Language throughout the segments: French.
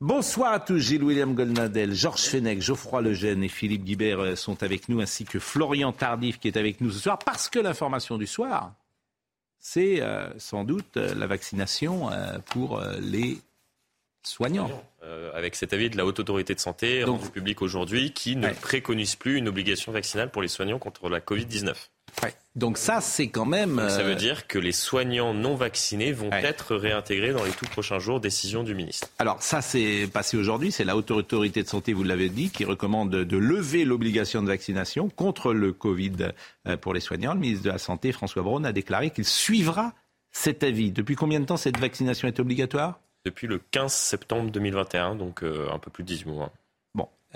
Bonsoir à tous, Gilles William Goldnadel, Georges Fenech, Geoffroy Lejeune et Philippe Guibert euh, sont avec nous, ainsi que Florian Tardif qui est avec nous ce soir, parce que l'information du soir, c'est euh, sans doute euh, la vaccination euh, pour les soignants. Avec cet avis de la Haute Autorité de Santé rendu public aujourd'hui qui ne Ouais. préconise plus une obligation vaccinale pour les soignants contre la Covid-19. Ouais. Donc ça, c'est quand même... Donc, ça euh, veut dire que les soignants non vaccinés vont Ouais. être réintégrés dans les tout prochains jours, décision du ministre. Alors ça, c'est passé aujourd'hui. C'est la Haute Autorité de Santé, vous l'avez dit, qui recommande de lever l'obligation de vaccination contre le Covid euh, pour les soignants. Le ministre de la Santé, François Braun, a déclaré qu'il suivra cet avis. Depuis combien de temps cette vaccination est obligatoire? Depuis le 15 septembre 2021, donc euh, un peu plus de 18 mois.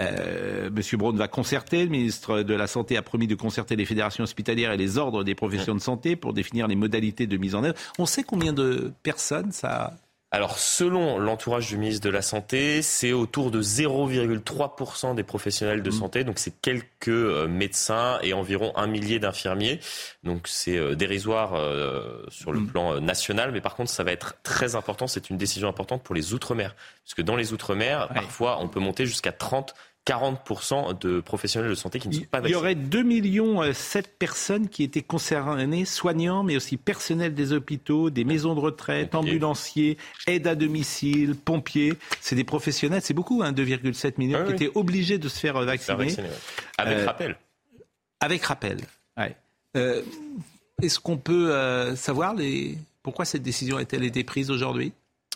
Euh, Monsieur Braun va concerter. Le ministre de la Santé a promis de concerter les fédérations hospitalières et les ordres des professions de santé pour définir les modalités de mise en œuvre. On sait combien de personnes ça Alors, selon l'entourage du ministre de la Santé, c'est autour de 0,3% des professionnels de Mmh. santé. Donc, c'est quelques euh, médecins et environ un millier d'infirmiers. Donc, c'est euh, dérisoire euh, sur le Mmh. plan national. Mais par contre, ça va être très important. C'est une décision importante pour les Outre-mer. Parce que dans les Outre-mer, Ouais. parfois, on peut monter jusqu'à 30 40% de professionnels de santé qui ne sont pas Il y vaccinés. aurait 2 millions euh, 7 personnes qui étaient concernées, soignants, mais aussi personnel des hôpitaux, des maisons de retraite, Pompiers. ambulanciers, aides à domicile, pompiers. C'est des professionnels, c'est beaucoup, hein, 2,7 millions, Ouais, qui oui. étaient obligés de se faire euh, Faire vacciner ouais. Avec Euh, rappel. avec rappel. Ouais. Euh, Est-ce qu'on peut euh, savoir les... pourquoi cette décision a-t-elle été prise aujourd'hui?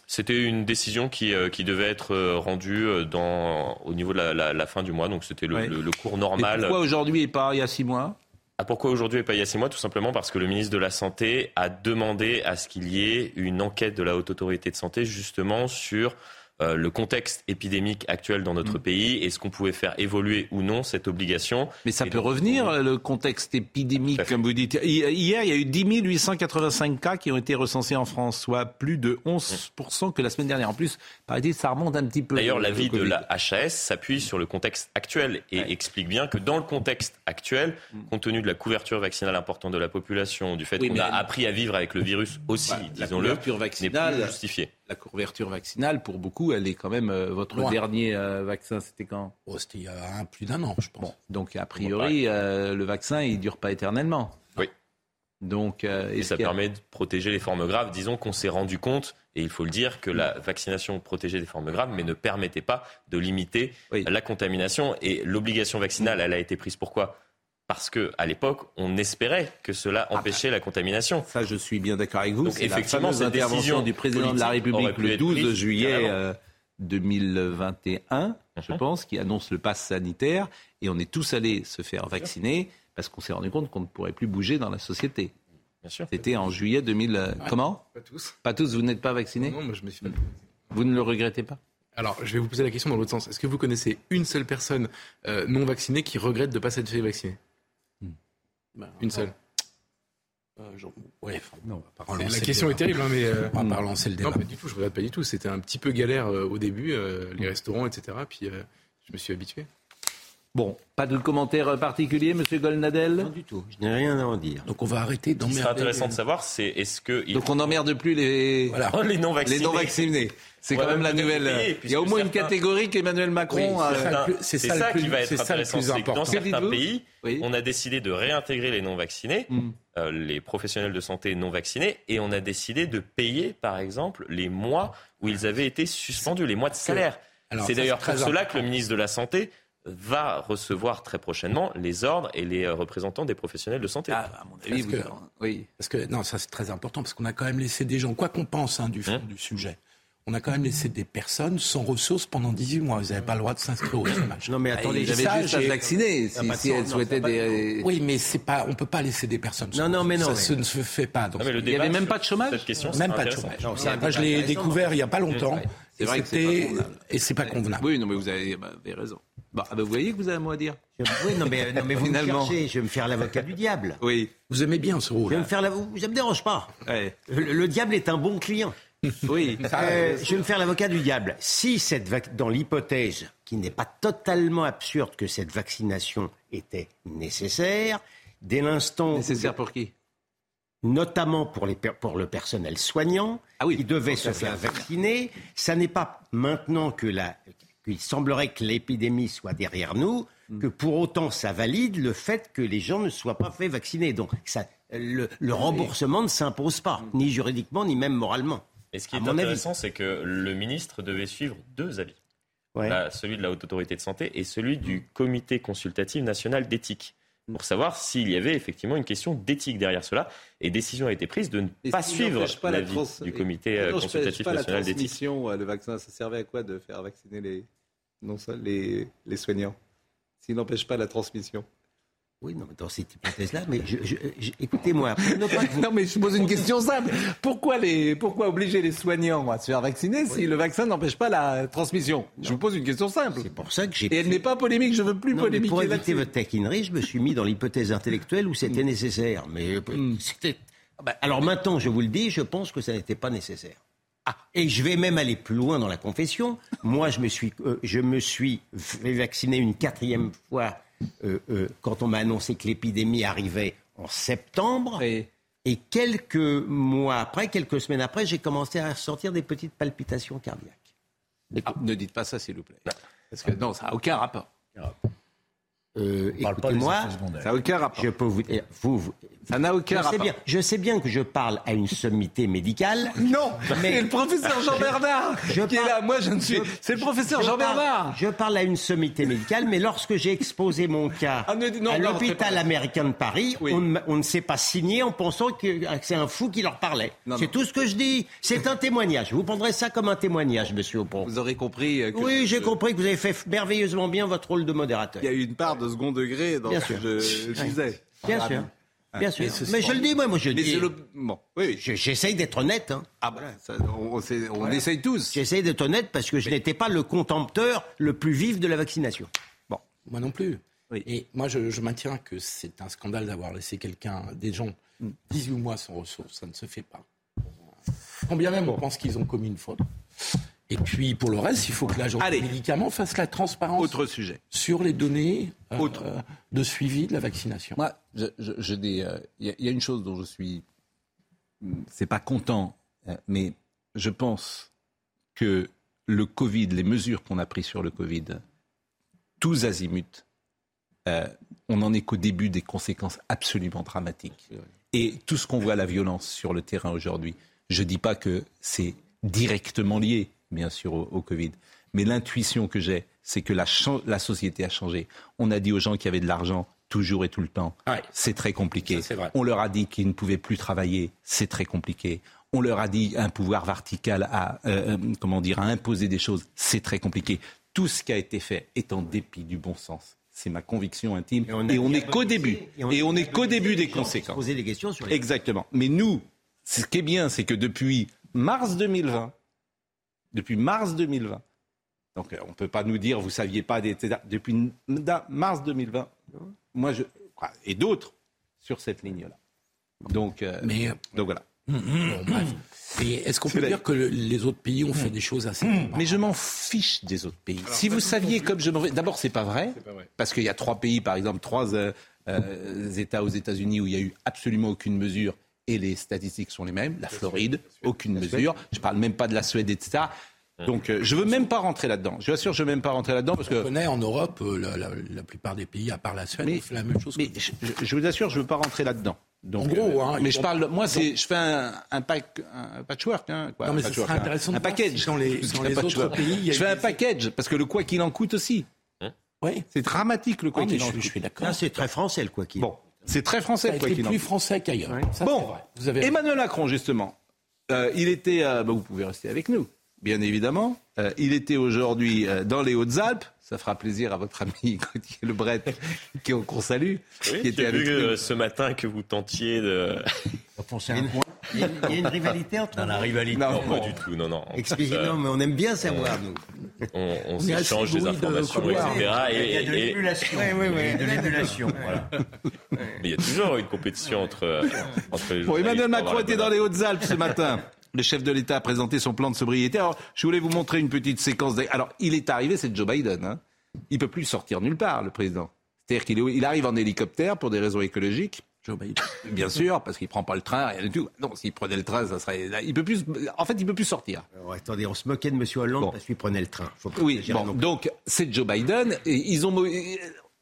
C'était une décision qui, euh, qui devait être euh, rendue euh, dans, au niveau de la, la- la fin du mois, donc c'était le, Ouais. le- le cours Et normal. pourquoi aujourd'hui et pas il y a six mois? Ah, pourquoi aujourd'hui et pas il y a six mois? Tout simplement parce que le ministre de la Santé a demandé à ce qu'il y ait une enquête de la Haute Autorité de Santé justement sur le contexte épidémique actuel dans Mm. notre pays et ce qu'on pouvait faire évoluer ou non cette obligation. Mais ça Et peut donc, revenir, on- le contexte épidémique, comme vous dites. Hi- Hier, il y a eu 10 885 cas qui ont été recensés en France, soit plus de 11% que la semaine dernière. En plus, paraît-il, ça remonte un petit peu. D'ailleurs, le- l'avis de la HAS s'appuie sur le contexte actuel et Ouais. explique bien que dans le contexte actuel, compte tenu de la couverture vaccinale importante de la population, du fait Oui, qu'on a appris à vivre avec le virus aussi, disons-le, n'est plus justifié. La couverture vaccinale, pour beaucoup, elle est quand même euh, votre Loin. dernier euh, vaccin. C'était quand? Oh, C'était il y a un- plus d'un an, je pense. Bon, donc a priori, euh, le vaccin, il dure pas éternellement. Oui. Donc, euh, Et ça a- permet de protéger les formes graves. Disons qu'on s'est rendu compte, et il faut le dire, que la vaccination protégeait des formes graves, mais ne permettait pas de limiter Oui. la contamination. Et l'obligation vaccinale, elle a été prise pourquoi? Parce que à l'époque, on espérait que cela empêchait la contamination. Ça, je suis bien d'accord avec vous. Donc, C'est effectivement, la fameuse cette intervention décision du président de la République pu le être 12 prise juillet bien avant. euh, 2021, je Mhm. pense, qui annonce le pass sanitaire. Et on est tous allés se faire vacciner parce qu'on s'est rendu compte qu'on ne pourrait plus bouger dans la société. Bien sûr. C'était en juillet 2000. euh, Comment Pas tous. Pas tous, vous n'êtes pas vaccinés Non, moi je me suis. Vous ne le regrettez pas Alors, je vais vous poser la question dans l'autre sens. Est-ce que vous connaissez une seule personne euh, non vaccinée qui regrette de ne pas s'être fait vacciner? Ben, Une seule. euh, genre, ouais, Non. La question est terrible, hein, mais. euh, On va pas relancer le Non, débat. pas du tout, je regrette pas du tout. C'était un petit peu galère euh, au début, euh, les restaurants, etc. Puis euh, je me suis habitué. Bon, pas de commentaire particulier, Monsieur Golnadel Non du tout, je n'ai rien à en dire. Donc on va arrêter Ce qui serait d'emmerder. intéressant de savoir, c'est est-ce que il Donc on n'emmerde plus les, Voilà. faut- les non vaccinés. les non-vaccinés. C'est Ouais, quand même la nouvelle. Il y a au moins une catégorie qu'Emmanuel Macron Oui, a. c'est ça. Qui va être c'est ça le intéressant, plus c'est que dans certains pays, Oui. on a décidé de réintégrer les non vaccinés, Hmm. euh, les professionnels de santé non vaccinés, et on a décidé de payer, par exemple, les mois où ils avaient été suspendus, les mois de salaire. C'est d'ailleurs pour très cela que le ministre de la Santé va recevoir très prochainement les ordres et les euh, représentants des professionnels de santé. Ah, à mon avis, Parce vous- que- oui. Parce que non, ça c'est très important parce qu'on a quand même laissé des gens, quoi qu'on pense hein, du fond Hein du sujet, on a quand même laissé des personnes sans ressources pendant 18 mois. Ils n'avaient pas le droit de s'inscrire au chômage. Non mais attendez, Ils avaient ça, juste à se vacciner Ah, si, pas si elles souhaitaient des. Oui, mais c'est pas, on peut pas laisser des personnes. sans Non, non, mais non, Ça mais- se ne se fait pas. Donc, Non, mais le Il y avait même pas de chômage Cette question, même pas de chômage. Non, Moi, je l'ai découvert il y a pas longtemps. C'est Et vrai que c'est pas convenable. et c'est pas convenable. Oui, non, mais vous avez, bah, vous avez raison. Bon, ah bah, vous voyez que vous avez un mot à dire. Oui, non mais, non, mais vous me Finalement. cherchez, je vais me faire l'avocat du diable. Oui. Vous aimez bien ce Je vais rôle. me faire. Ça me dérange pas. Ouais. Le, le diable est un bon client. Oui. Euh, je vais me faire l'avocat du diable. Si cette vac- dans l'hypothèse qui n'est pas totalement absurde que cette vaccination était nécessaire, dès l'instant où- Nécessaire pour qui? Notamment pour, les per- pour le personnel soignant, Ah oui. qui devait se faire vacciner. Ça n'est pas maintenant que la, qu'il semblerait que l'épidémie soit derrière nous, Hmm. que pour autant ça valide le fait que les gens ne soient pas fait vacciner. Donc ça, le, le remboursement ne s'impose pas, ni juridiquement, ni même moralement. Et ce qui est intéressant, c'est que le ministre devait suivre deux avis. Ouais. Là, celui de la Haute Autorité de Santé et celui du Comité consultatif national d'éthique, pour savoir s'il y avait effectivement une question d'éthique derrière cela. Et décision a été prise de ne Et pas suivre la l'avis trans- du Comité non, consultatif pas la national d'éthique. euh, Le vaccin, ça servait à quoi de faire vacciner les, non, les, les soignants S'il n'empêche pas la transmission? Oui, non, dans cette hypothèse-là, mais je- je- je- écoutez-moi, que vous- Non, mais je pose une question simple. Pourquoi, les, pourquoi obliger les soignants à se faire vacciner si le vaccin n'empêche pas la transmission? Je vous pose une question simple. c'est pour ça que j'ai Et elle n'est pas polémique, je veux plus Non, polémiquer pour éviter votre taquinerie, je me suis mis dans l'hypothèse intellectuelle où c'était Mm. nécessaire. Mais euh, c'était. Ah bah, alors maintenant, je vous le dis, je pense que ça n'était pas nécessaire. Ah, et je vais même aller plus loin dans la confession. Moi, je me suis, euh, je me suis fait vacciner une quatrième fois euh, euh, quand on m'a annoncé que l'épidémie arrivait en septembre. Et- Et quelques mois après, quelques semaines après, j'ai commencé à ressentir des petites palpitations cardiaques. Ah, ne dites pas ça, s'il vous plaît. Parce que non, ça n'a aucun rapport. Euh, On parle pas des Écoutez-moi. Ça n'a aucun rapport. je peux vous, vous, vous- Ça n'a Je aucun sais, rapport. bien, je sais bien que je parle à une sommité médicale. Non, Mais- c'est le professeur Jean Bernard Je qui est là. Moi, je ne suis. je- C'est le professeur Je Jean parle- Bernard. Je parle à une sommité médicale, mais lorsque j'ai exposé mon cas Ah, ne- non, à non, l'hôpital américain de Paris, Oui. on, ne- on ne s'est pas signé en pensant que, que c'est un fou qui leur parlait. Non, C'est non. tout ce que je dis. C'est un témoignage. Vous prendrez ça comme un témoignage, monsieur Aupont. Vous aurez compris euh, que Oui, j'ai je- compris que vous avez fait merveilleusement bien votre rôle de modérateur. Il y a eu une part de second degré dans Bien ce que je disais. Bien Ah, sûr. Bien sûr. Mais je le dis, moi, moi je dis. le. Bon, oui, oui. je- J'essaye d'être honnête. Hein. Ah bah, ça, on, essaye tous. J'essaye d'être honnête parce que je n'étais pas le contempteur le plus vif de la vaccination. Moi non plus. Oui. Et moi, je, je maintiens que c'est un scandale d'avoir laissé quelqu'un, des gens, Mm. 18 mois sans ressources. Ça ne se fait pas. Quand bien même on pense qu'ils ont commis une faute. Et puis, pour le reste, il faut que l'agence des médicaments fasse la transparence Autre sujet. sur les données euh, Autre. euh, de suivi de la vaccination. Moi, dis, euh, il y, a- il y a une chose dont je suis, c'est pas content, euh, mais je pense que le Covid, les mesures qu'on a prises sur le Covid, tous azimuts, euh, on n'en est qu'au début des conséquences absolument dramatiques. Et tout ce qu'on voit, la violence sur le terrain aujourd'hui, je dis pas que c'est directement lié, bien sûr, au, au Covid, mais l'intuition que j'ai, c'est que la, société a changé. On a dit aux gens qui avaient de l'argent toujours et tout le temps, Ouais. c'est très compliqué. Ça. On leur a dit qu'ils ne pouvaient plus travailler, c'est très compliqué. On leur a dit un pouvoir vertical à, euh, euh, comment dire, à imposer des choses, c'est très compliqué. Tout ce qui a été fait est en dépit du bon sens. C'est ma conviction intime. Et on n'est qu'au début. Et on n'est qu'au début des conséquences. Poser des questions sur les. Exactement. Mais nous, ce qui est bien, c'est que depuis mars 2020, depuis mars 2020, donc euh, on ne peut pas nous dire, vous ne saviez pas, des, depuis mars 2020, moi, je, et d'autres sur cette ligne-là. Donc, euh, Mais, euh, donc voilà. bon, bref. Et est-ce qu'on peut dire que le- les autres pays ont fait des choses assez Mais je m'en fiche des autres pays. si vous saviez comme je m'en vais. D'abord, c'est pas vrai. Parce qu'il y a trois pays, par exemple, trois euh, euh, États aux États-Unis où il y a eu absolument aucune mesure et les statistiques sont les mêmes. La Floride, aucune mesure. Je parle même pas de la Suède, etc. Donc, euh, je veux même pas rentrer là-dedans. Je vous assure, je veux même pas rentrer là-dedans parce On que. connaît en Europe, euh, la, la- la plupart des pays, à part la Suède, Mais- fait la même chose. Mais que- je, je- je vous assure, je veux pas rentrer là-dedans. Donc, En gros, hein, mais je parle. Moi, c'est, je fais un, un, pack, un patchwork. Hein, quoi, Non, un mais ce patchwork, serait un- intéressant de un package. si dans les- dans les autres patchwork. pays, il y a je fais un package parce que le quoi qu'il en coûte aussi. Oui. C'est dramatique le quoi Ah, qu'il je, en je coûte. suis d'accord. Ah, c'est très français, le quoi qu'il. Bon, c'est très Ça français a le quoi été en plus français qu'ailleurs. Ça, c'est Bon, vrai. Vous avez Emmanuel Macron, justement, euh, il était. euh, bah, vous pouvez rester avec nous. Bien évidemment. Euh, il était aujourd'hui euh, dans les Hautes-Alpes. Ça fera plaisir à votre ami Gauthier Lebret, qu'on salue. Oui, qui était avec vu nous. euh, ce matin que vous tentiez de... Il y a une- il y a une- il y a une rivalité entre Dans la nous. rivalité. Non, Non, pas du tout, non, non. Euh, non, mais on aime bien savoir, nous. on, on est assez s'échange des de informations, etc. Il y a de l'émulation. Ouais, ouais, ouais. Il y a de l'émulation. Voilà. mais il y a toujours une compétition entre, entre les Bon, journalistes Emmanuel Macron était dans les Hautes-Alpes ce matin. Le chef de l'État a présenté son plan de sobriété. Alors, je voulais vous montrer une petite séquence. Alors, il est arrivé, c'est Joe Biden. Hein. Il peut plus sortir nulle part, le président. C'est-à-dire qu'il il arrive en hélicoptère pour des raisons écologiques. Joe Biden. Bien sûr, parce qu'il prend pas le train, rien du tout. Non, s'il prenait le train, ça serait. Il peut plus. En fait, il peut plus sortir. Alors, attendez, on se moquait de M. Hollande Bon. parce qu'il prenait le train. Faut pas Oui, bon, donc c'est Joe Biden. Et ils ont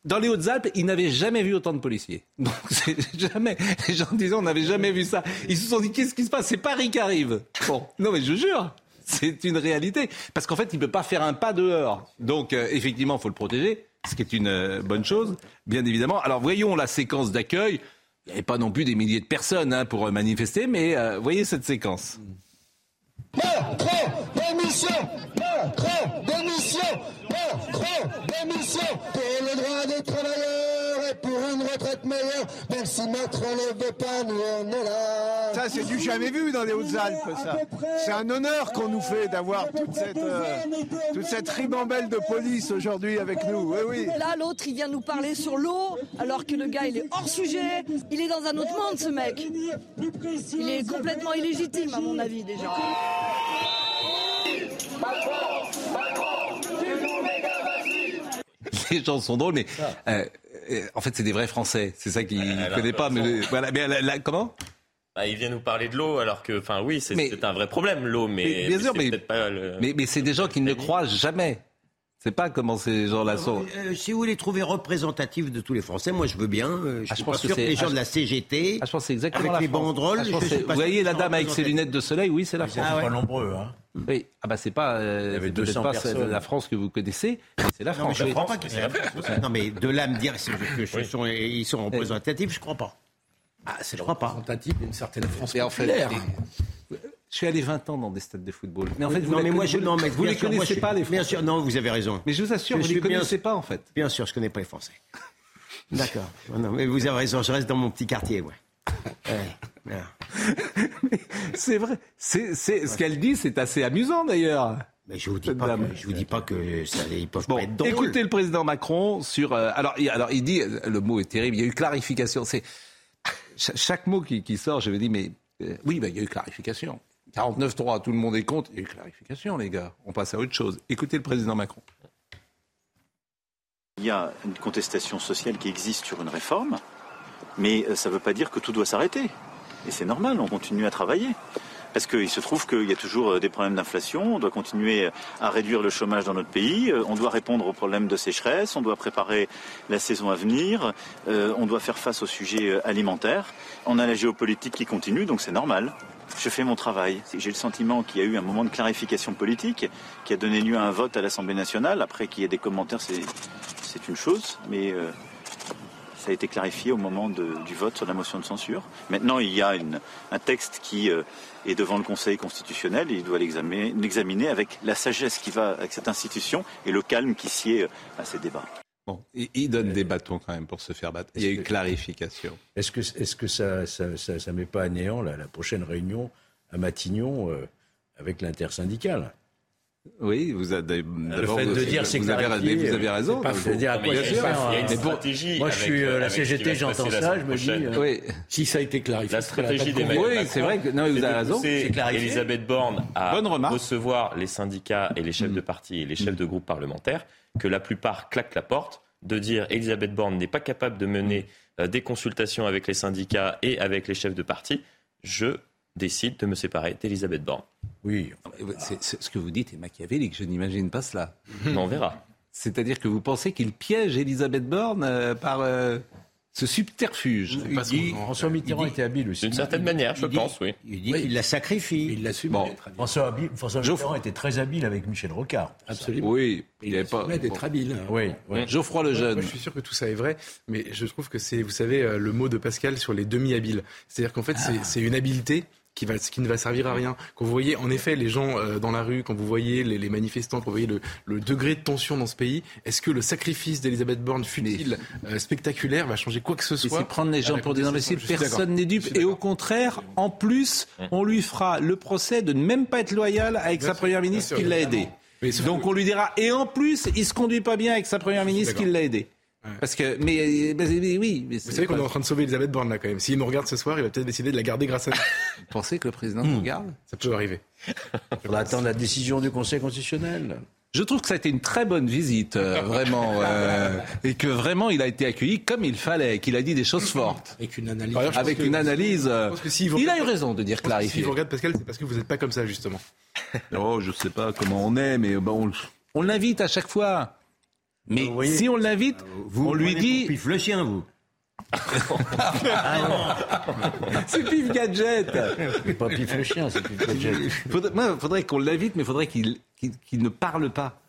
dans les Hautes-Alpes, ils n'avaient jamais vu autant de policiers. Donc jamais. Les gens disaient, on n'avait jamais vu ça. Ils se sont dit, qu'est-ce qui se passe? C'est Paris qui arrive. Bon, non mais je jure. C'est une réalité. Parce qu'en fait, il ne peut pas faire un pas dehors. Donc, euh, effectivement, il faut le protéger, ce qui est une euh, bonne chose, bien évidemment. Alors, voyons la séquence d'accueil. Il n'y avait pas non plus des milliers de personnes hein, pour euh, manifester, mais voyez cette séquence. Macron, démission Pour le droit des travailleurs et pour une retraite meilleure, même si Macron ne veut pas, nous on est là Ça, c'est du jamais vu dans les Hautes-Alpes, ça. C'est un honneur qu'on nous fait d'avoir toute cette, euh, toute cette ribambelle de police aujourd'hui avec nous. Oui, oui. Là, l'autre, il vient nous parler sur l'eau, alors que le gars, il est hors sujet. Il est dans un autre monde, ce mec. Il est complètement illégitime, à mon avis, déjà. les gens sont drôles, mais euh, euh, en fait, c'est des vrais Français. C'est ça qu'ils ne connaissent pas. Mais, euh, le- voilà, mais la- la- comment? Ah, il vient nous parler de l'eau, alors que, enfin, oui, c'est un vrai problème, l'eau, mais, Mais bien sûr, c'est mais- peut-être pas le... mais, mais c'est des gens qui ne le croient jamais. C'est pas comment ces gens-là sont. Euh, si vous les trouvez représentatifs de tous les Français, moi je veux bien. Euh, je Ah, je suis pense pas que sûr que c'est- les gens ah, de la CGT, Ah, je pense que c'est exactement avec la les France. banderoles, Ah, je je vous voyez qu'ils la dame avec ses lunettes de soleil, oui, c'est la Ils France. sont pas nombreux. Hein. Oui, ah bah c'est pas, euh, Il y avait c'est peut-être 200 pas personnes. la France que vous connaissez, c'est la Non, mais France. je oui. crois pas que c'est Non, mais de là me dire que ce sont, ils sont représentatifs, je crois pas. Ah, c'est Je crois pas. représentatif d'une certaine France Et en fait, populaire. Je suis allé 20 ans dans des stades de football. Mais en fait, vous non, la mais moi, conna- je, vous- non, mais vous bien les sûr, moi, connaissez je- pas les Bien Français. sûr, non, vous avez raison. Mais je vous assure, Je vous les bien- connaissez pas en fait. Bien sûr, je connais pas les Français. D'accord. Non, mais vous avez raison, je reste dans mon petit quartier, ouais. C'est vrai. C'est, c'est, ce qu'elle dit, c'est assez amusant d'ailleurs. Mais je vous dis pas, que- je vous dis pas que ça, ils peuvent Bon, pas être drôles. écoutez le président Macron sur. euh, alors, il, alors, il dit, le mot est terrible. Il y a eu clarification. C'est cha- chaque mot qui, qui sort. Je me dis, mais euh, oui, bah, il y a eu clarification. 49-3, tout le monde est contre. Il clarification, les gars. On passe à autre chose. Écoutez le président Macron. Il y a une contestation sociale qui existe sur une réforme, mais euh, ça ne veut pas dire que tout doit s'arrêter. Et c'est normal, on continue à travailler. Parce qu'il se trouve qu'il y a toujours euh, des problèmes d'inflation, on doit continuer à réduire le chômage dans notre pays, euh, on doit répondre aux problèmes de sécheresse, on doit préparer la saison à venir, euh, on doit faire face aux sujets euh, alimentaires. On a la géopolitique qui continue, donc c'est normal. Je fais mon travail. J'ai le sentiment qu'il y a eu un moment de clarification politique qui a donné lieu à un vote à l'Assemblée nationale. Après qu'il y ait des commentaires, c'est une chose, mais euh, ça a été clarifié au moment du vote sur la motion de censure. Maintenant, il y a un texte qui euh, est devant le Conseil constitutionnel il doit l'examiner l'examiner avec la sagesse qui va avec cette institution et le calme qui sied euh, à ces débats. Bon, il, donne des bâtons quand même pour se faire battre. Il y a eu clarification. Est-ce que, est-ce que ça ça, ça, ça met pas à néant la, la prochaine réunion à Matignon euh, avec l'intersyndicale? Oui, vous avez Le d'abord, fait vous- de dire c'est vous avez, clarifié, vous avez raison. c'est pas faux. C'est-à-dire à quoi a une stratégie. Moi, je suis, euh, euh, la CGT, j'entends ça, je me dis, euh, Oui, Si ça a été clarifié, La stratégie de d'Emmanuel cours. Oui, c'est vrai que- non, vous c'est avez raison. C'est clarifié. Elisabeth Borne à Bonne remarque. recevoir les syndicats et les chefs Mm. de parti et les chefs de groupe parlementaires, que la plupart claquent la porte, de dire Elisabeth Borne n'est pas capable de mener euh, des consultations avec les syndicats et avec les chefs de parti. Je décide de me séparer d'Elisabeth Borne. Oui. C'est- c'est- ce que vous dites est machiavélique. Je n'imagine pas cela. Mais on verra. C'est-à-dire que vous pensez qu'il piège Elisabeth Borne euh, par euh, ce subterfuge. Il dit- François Mitterrand il dit- était habile aussi. D'une certaine manière, je Il dit- pense, oui. Il dit Oui. qu'il la sacrifie. Il l'assume. Bon. il. François, habile- François Geoffroy. Mitterrand était très habile avec Michel Rocard. Absolument. Oui, il Il n'y avait pas. assume d'être bon. habile. hein. Oui, oui. Geoffroy le jeune. Moi, je suis sûr que tout ça est vrai, mais je trouve que c'est, vous savez, euh, le mot de Pascal sur les demi-habiles. C'est-à-dire qu'en fait, c'est, c'est une habileté qui, va, qui ne va servir à rien. Quand vous voyez en effet les gens euh, dans la rue, quand vous voyez les, les manifestants, quand vous voyez le, le, degré de tension dans ce pays, est-ce que le sacrifice d'Elisabeth Borne fut-il euh, spectaculaire, va changer quoi que ce soit C'est prendre les gens pour des imbéciles, personne n'est dupe. Et au contraire, en plus, on lui fera le procès de ne même pas être loyal avec sa première ministre qui l'a aidé. Donc on lui dira, et en plus, il se conduit pas bien avec sa première ministre qui l'a aidé. Parce que, mais, oui. Mais Vous savez qu'on est en train de sauver Elisabeth Borne là quand même. S'il nous regarde ce soir, il va peut-être décider de la garder grâce à nous. Vous pensez que le président nous regarde? Ça peut arriver. On va attendre la décision du Conseil constitutionnel. Je trouve que ça a été une très bonne visite, euh, vraiment, euh, et que vraiment il a été accueilli comme il fallait, qu'il a dit des choses fortes. Avec une analyse. Avec une analyse. euh, il a eu raison de dire Si clarifier. vous regardez Pascal, c'est parce que vous n'êtes pas comme ça justement. Oh, je sais pas comment on est, mais bon, on l'invite à chaque fois. Mais voyez, si on l'invite, Vous on lui dit. Pif le chien, vous. C'est pif gadget. Pas pif le chien, c'est pif jet. Faudrait, moi, faudrait qu'on l'invite, mais faudrait qu'il qu'il- qu'il ne parle pas.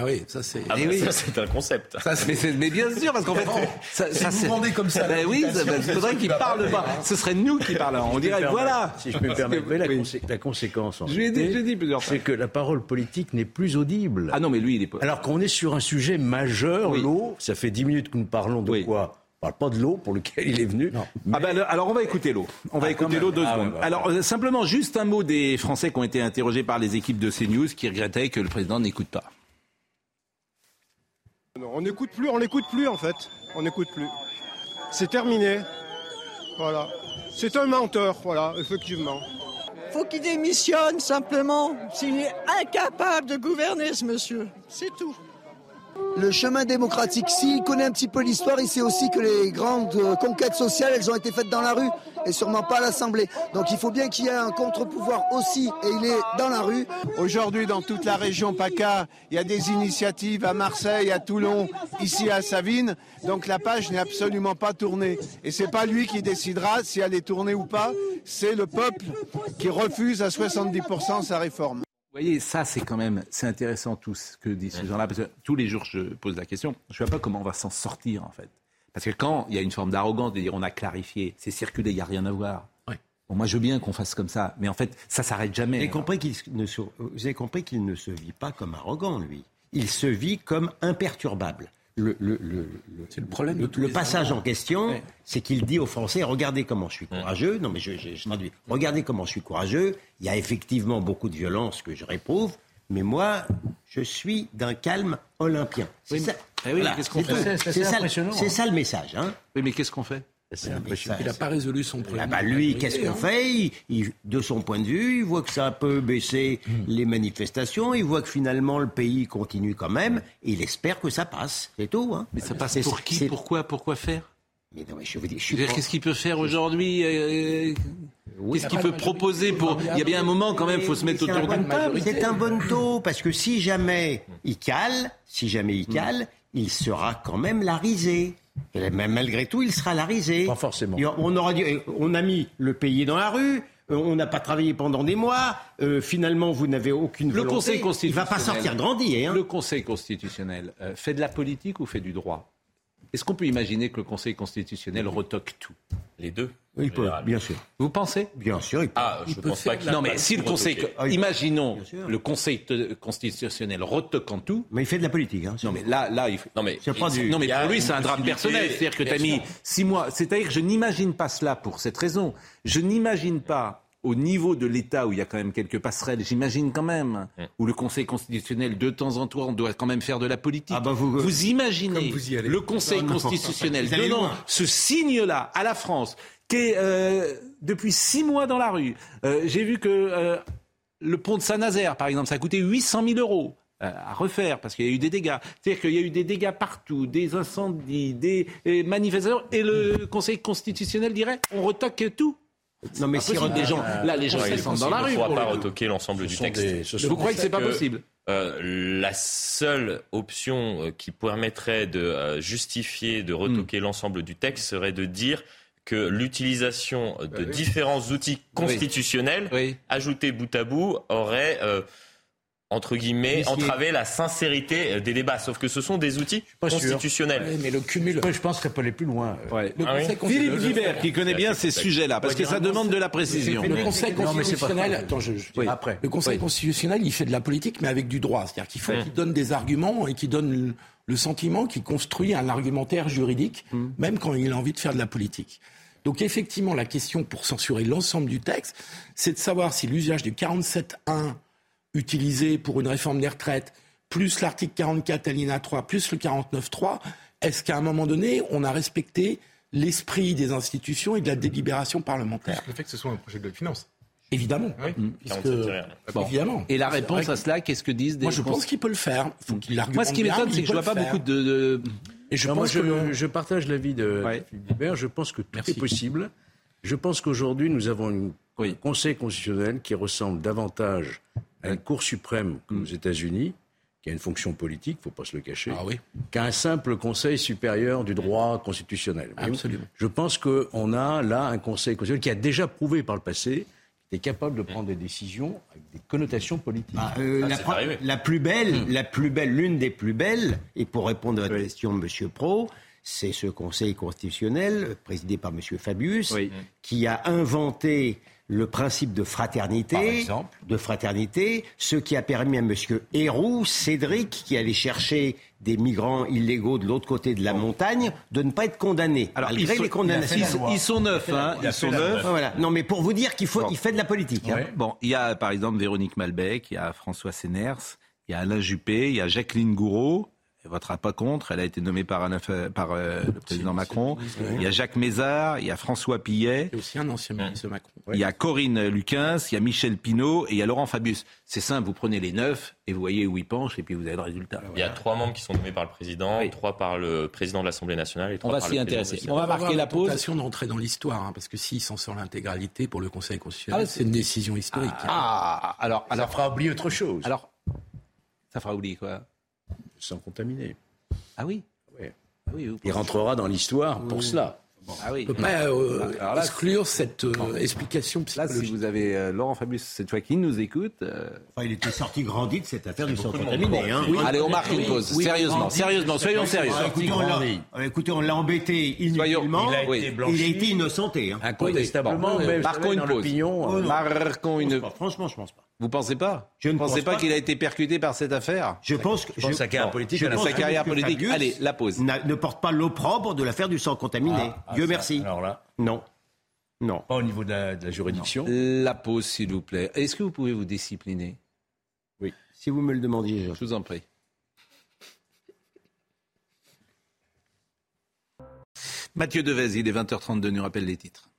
Ah oui, ça c'est. Ah Eh bah, oui. ça, c'est un concept. mais, bien sûr, parce qu'en fait, ça, ça, vous vendez comme ça Ben oui, l'invitation, il faudrait qu'il parle pas. Ce serait nous qui parlons. On dirait, voilà. Si je peux me permettre, mais la, consé- la conséquence, en Je dit, plusieurs fois. c'est que la parole politique n'est plus audible. Ah non, mais lui, il est pas. Alors qu'on est sur un sujet majeur, Oui. l'eau, ça fait dix minutes que nous parlons de Oui. quoi? On parle pas de l'eau pour lequel il est venu. Ah ben, le- alors on va écouter l'eau. On va Ah, écouter l'eau deux Ah, secondes. ouais, bah, alors euh, simplement juste un mot des Français qui ont été interrogés par les équipes de CNews qui regrettaient que le président n'écoute pas. On n'écoute plus, on l'écoute plus en fait. On n'écoute plus. C'est terminé. Voilà. C'est un menteur, voilà, effectivement. Faut qu'il démissionne simplement. S'il est incapable de gouverner, ce monsieur. C'est tout. Le chemin démocratique, s'il connaît un petit peu l'histoire, il sait aussi que les grandes euh, conquêtes sociales, elles ont été faites dans la rue et sûrement pas à l'Assemblée. Donc il faut bien qu'il y ait un contre-pouvoir aussi et il est dans la rue. Aujourd'hui, dans toute la région PACA, il y a des initiatives à Marseille, à Toulon, ici à Savines. Donc la page n'est absolument pas tournée. Et c'est pas lui qui décidera si elle est tournée ou pas. C'est le peuple qui refuse à 70% sa réforme. Vous voyez, ça c'est quand même, c'est intéressant tout ce que disent ces gens-là, parce que tous les jours je pose la question, je ne vois pas comment on va s'en sortir en fait. Parce que quand il y a une forme d'arrogance de dire on a clarifié, c'est circulé, il n'y a rien à voir. Bon, moi je veux bien qu'on fasse comme ça, mais en fait ça s'arrête jamais. Vous avez compris qu'il ne se, vous avez compris qu'il ne se vit pas comme arrogant, lui. Il se vit comme imperturbable. Le, le, le, le, problème de le, le passage en question, Ouais. c'est qu'il dit aux Français regardez comment je suis courageux. Non, mais je, je, je traduis. Regardez comment je suis courageux. Il y a effectivement beaucoup de violence que je réprouve, mais moi, je suis d'un calme olympien. C'est Oui, ça. eh oui, qu'est-ce qu'on c'est fait ça, c'est hein. ça le message. Hein. Oui, mais qu'est-ce qu'on fait? C'est impressionnant. Il n'a pas résolu son problème. Ah bah lui, qu'est-ce qu'on fait il, il- De son point de vue, il voit que ça peut baisser les manifestations, il voit que finalement le pays continue quand même, et il espère que ça passe. C'est tout. Hein. Mais ça passe C'est- pour qui Pourquoi Pourquoi faire Mais non, mais je vous dis, je Qu'est-ce qu'il peut faire aujourd'hui euh, Qu'est-ce qu'il peut proposer pour Il y a bien un moment quand même, il faut se mettre un autour bon d'une table. C'est un bon taux, parce que si jamais il cale, si jamais il cale, il sera quand même la risée. Et même malgré tout, il sera la risée. Pas forcément. On, aura dit, on a mis le pays dans la rue, euh, on n'a pas travaillé pendant des mois, euh, finalement vous n'avez aucune Le volonté. Conseil Il constitutionnel. va pas sortir grandi. Hein. Le Conseil constitutionnel euh, fait de la politique ou fait du droit? Est-ce qu'on peut imaginer que le Conseil constitutionnel retoque tout Les deux. Il peut, Général. bien sûr. Vous pensez? Bien sûr, il peut. Ah, je peut pense pas la- Non, mais si le Conseil, Ah, il- imaginons le Conseil constitutionnel retoquant tout. Mais il fait de la politique. Hein, Non, mais là, là, il faut- Non, mais du- non, mais il pour lui, c'est un drame personnel. C'est-à-dire que tu as mis six mois. C'est-à-dire que je n'imagine pas cela pour cette raison. Je n'imagine pas au niveau de l'État où il y a quand même quelques passerelles, j'imagine quand même, Hum. où le Conseil constitutionnel, de temps en temps, doit quand même faire de la politique. Ah bah vous- imaginez y allez. le Conseil Non, constitutionnel donnant ce signe-là à la France, qui est euh, depuis six mois dans la rue. Euh, J'ai vu que euh, le pont de Saint-Nazaire, par exemple, ça a coûté 800 000 euros euh, à refaire parce qu'il y a eu des dégâts. C'est-à-dire qu'il y a eu des dégâts partout, des incendies, des euh, manifestations, et le Conseil constitutionnel dirait on retoque tout. Non, mais si des gens, là, les gens Ouais, dans la rue. On ne pour pourra pas retoquer l'ensemble du texte. des- ce Vous croyez que c'est pas possible? Euh, la seule option euh, qui permettrait de euh, justifier, de retoquer l'ensemble du texte serait de dire que l'utilisation de différents outils constitutionnels Oui. ajoutés bout à bout aurait euh, entre guillemets, entraver la sincérité euh, des débats. Sauf que ce sont des outils constitutionnels. Ouais, mais le cumul. Je pense qu'elle peut aller plus loin. Ouais. Le Ah oui Conseil Philippe constitutionnel- Guibert, qui connaît bien ces sujets-là, parce que ça demande de la précision. Le Conseil constitutionnel, attends, je, je Oui. dirais Après. le Conseil Oui. constitutionnel, il fait de la politique, mais avec du droit. C'est-à-dire qu'il faut Mm. qu'il donne des arguments et qu'il donne le, le sentiment qu'il construit un argumentaire juridique, même quand il a envie de faire de la politique. Donc effectivement, la question pour censurer l'ensemble du texte, c'est de savoir si l'usage du 47.1 utilisé pour une réforme des retraites, plus l'article 44 alinéa 3, plus le 49.3, est-ce qu'à un moment donné, on a respecté l'esprit des institutions et de la délibération parlementaire? Le fait que ce soit un projet de loi de finances. Évidemment. Oui. Puisque- 47 rien. Bon. Évidemment. Et la réponse à cela, qu'est-ce que disent des Moi, je pense qu'il peut le faire. Il faut qu'il l'argumente Moi, ce qui m'étonne, c'est que je vois pas beaucoup de. de- Et je Non, moi, pense je, que le- je partage l'avis de Ouais. Philippe Guibert. Je pense que tout Merci. est possible. Je pense qu'aujourd'hui, nous avons Oui. un Conseil constitutionnel qui ressemble davantage à une Cour suprême comme aux États-Unis, qui a une fonction politique, il ne faut pas se le cacher, Ah oui. qu'à un simple Conseil supérieur du droit constitutionnel. Absolument. Je pense qu'on a là un Conseil constitutionnel qui a déjà prouvé par le passé qu'il est capable de prendre des décisions avec des connotations politiques. Ah, euh, Ah, la, la plus belle, la plus belle, l'une des plus belles, et pour répondre à votre question, Monsieur Pro, c'est ce Conseil constitutionnel présidé par Monsieur Fabius Oui. qui a inventé le principe de fraternité, Par exemple. de fraternité, ce qui a permis à Monsieur Héroux, Cédric, qui allait chercher des migrants illégaux de l'autre côté de la montagne, de ne pas être condamné Alors, malgré ils sont, les condamnations. ils sont- ils sont neufs, hein, ils sont neufs. Voilà. Non, mais pour vous dire qu'il faut, Bon. il fait de la politique. hein. Bon, il y a par exemple Véronique Malbec, il y a François Séners, il y a Alain Juppé, il y a Jacqueline Gouraud. Elle votera pas contre. Elle a été nommée par, euh, le président Macron. Il y a Jacques Mézard, il y a François Pillet, Il y a aussi un ancien ministre de Macron. il y a Corinne Luquins, il y a Michel Pinault et il y a Laurent Fabius. C'est simple, vous prenez les neuf et vous voyez où ils penchent et puis vous avez le résultat. Il y a trois membres qui sont nommés par le président, trois par le président de l'Assemblée nationale et On trois va par s'y le président intéresser. du Sénat. On va marquer la pause. tentation d'entrer dans l'histoire, hein, parce que s'il s'en sort l'intégralité pour le Conseil constitutionnel, Ah, c'est une décision historique. Ah, alors, Ça alors, fera oublier autre chose, alors, ça fera oublier quoi? Sans contaminer. Ah oui. Ouais. Ah oui, Il rentrera dans l'histoire pour cela. Ah oui. On ne peut pas euh, Alors là, exclure cette euh, explication Là, si psychologique. vous avez euh, Laurent Fabius cette fois qui nous écoute, euh, Enfin, il était sorti grandi de cette affaire du sang contaminé. Hein. allez, on marque une pause. Oui, sérieusement, sérieusement, soyons sérieux. Ah, écoutez, on l'a, embêté inutilement. Il a Oui. été Il a été innocenté. Hein. Incontestablement, Bon, marquons une pause. Marquons une. pas. Franchement, je pense pas. Vous pensez pas Je ne pensez pense pas, pas. qu'il a été percuté par cette affaire Je pense que pense que sa carrière politique, je pense sa carrière Allez, la pause. ne porte pas l'opprobre de l'affaire du sang contaminé. Ah, Dieu ça, merci. Alors là, Non. Non. pas au niveau de la, de la juridiction. La pause, s'il vous plaît. Est-ce que vous pouvez vous discipliner Si vous me le demandiez, je- Je vous en prie. Mathieu Devez, il est 20h32, nous rappelle les titres.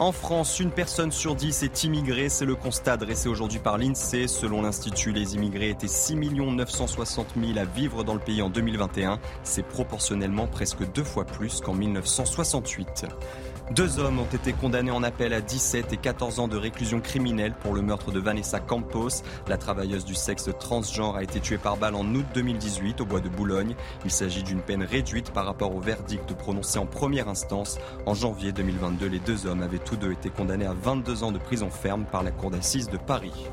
En France, une personne sur dix est immigrée. C'est le constat dressé aujourd'hui par l'INSEE. Selon l'Institut, les immigrés étaient 6 960 000 à vivre dans le pays en 2021. C'est proportionnellement presque deux fois plus qu'en 1968. Deux hommes ont été condamnés en appel à 17 et 14 ans de réclusion criminelle pour le meurtre de Vanessa Campos. La travailleuse du sexe transgenre a été tuée par balle en août 2018 au bois de Boulogne. Il s'agit d'une peine réduite par rapport au verdict prononcé en première instance. En janvier 2022, les deux hommes avaient tous deux été condamnés à 22 ans de prison ferme par la cour d'assises de Paris.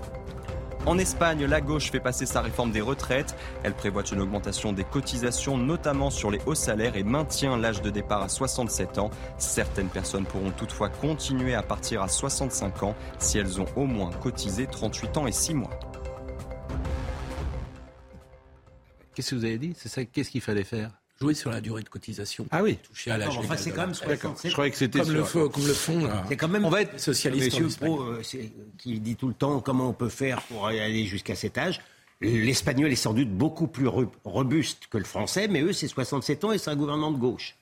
En Espagne, la gauche fait passer sa réforme des retraites. Elle prévoit une augmentation des cotisations, notamment sur les hauts salaires, et maintient l'âge de départ à 67 ans. Certaines personnes pourront toutefois continuer à partir à 65 ans si elles ont au moins cotisé 38 ans et 6 mois. Qu'est-ce que vous avez dit? C'est ça Qu'est-ce qu'il fallait faire? Jouer sur la durée de cotisation. Ah oui. Toucher à l'âge Enfin, c'est quand même la retraite. 67 Je croyais que c'était Comme le, fond, comme le fond, là. C'est quand même. On va être socialiste. Monsieur. Pro, euh, qui dit tout le temps comment on peut faire pour aller jusqu'à cet âge. L'espagnol est sans doute beaucoup plus robuste que le français, mais eux, c'est 67 ans et c'est un gouvernement de gauche.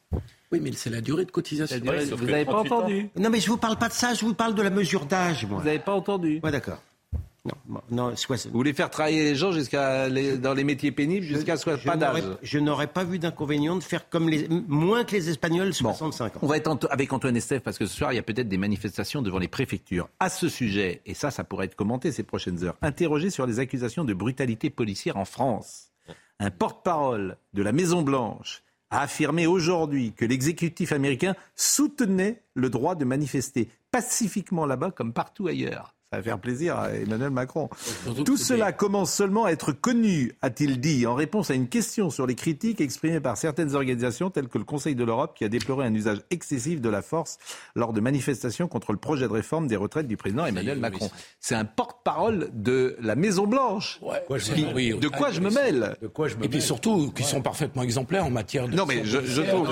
Oui, mais c'est la durée de cotisation. Vous n'avez pas 38 ans. entendu Non, mais je vous parle pas de ça, je vous parle de la mesure d'âge, moi. Vous n'avez pas entendu Ouais, d'accord. Non, non, soix- Vous voulez faire travailler les gens jusqu'à les- dans les métiers pénibles jusqu'à ce je pas d'âge n'aurais- Je n'aurais pas vu d'inconvénient de faire comme les, moins que les Espagnols, 65 ans. On va être avec Antoine Estève parce que ce soir, il y a peut-être des manifestations devant les préfectures. À ce sujet, et ça, ça pourrait être commenté ces prochaines heures, interrogé sur les accusations de brutalité policière en France. Un porte-parole de la Maison-Blanche a affirmé aujourd'hui que l'exécutif américain soutenait le droit de manifester pacifiquement là-bas comme partout ailleurs. Ça va faire plaisir à Emmanuel Macron. Tout cela commence seulement à être connu, a-t-il dit, en réponse à une question sur les critiques exprimées par certaines organisations telles que le Conseil de l'Europe qui a déploré un usage excessif de la force lors de manifestations contre le projet de réforme des retraites du président Emmanuel Macron. C'est un porte-parole de la Maison-Blanche. Oui, de quoi je me mêle? Et puis surtout, qui sont parfaitement exemplaires en matière de. Non, mais je, je trouve.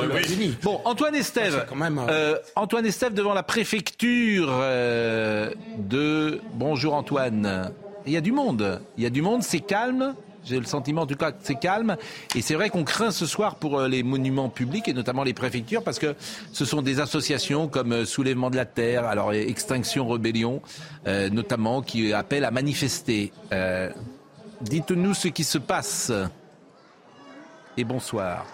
Bon, Antoine Estève. euh, Antoine Estève devant la préfecture euh, de. Bonjour Antoine. Il y a du monde. Il y a du monde, c'est calme. J'ai le sentiment en tout cas que c'est calme. Et c'est vrai qu'on craint ce soir pour euh, les monuments publics et notamment les préfectures parce que ce sont des associations comme euh, Soulèvement de la Terre, alors Extinction Rébellion, euh, notamment, qui appellent à manifester. Dites-nous ce qui se passe. Et bonsoir.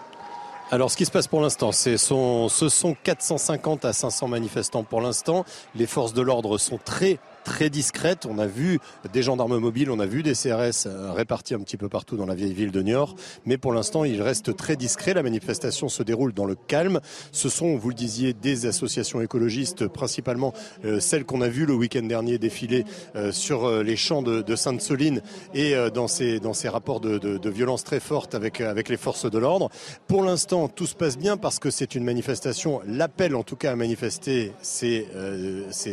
Alors, ce qui se passe pour l'instant, ce sont 450 à 500 manifestants pour l'instant. Les forces de l'ordre sont très très discrètes. On a vu des gendarmes mobiles, on a vu des CRS euh, répartis un petit peu partout dans la vieille ville de Niort, mais pour l'instant, il reste très discret. La manifestation se déroule dans le calme. Ce sont, vous le disiez, des associations écologistes, principalement euh, celles qu'on a vues le week-end dernier défiler euh, sur les champs de, Sainte-Soline et dans ces rapports de, de, violence très fortes avec les forces de l'ordre. Pour l'instant, tout se passe bien parce que c'est une manifestation. L'appel, en tout cas, à manifester, c'est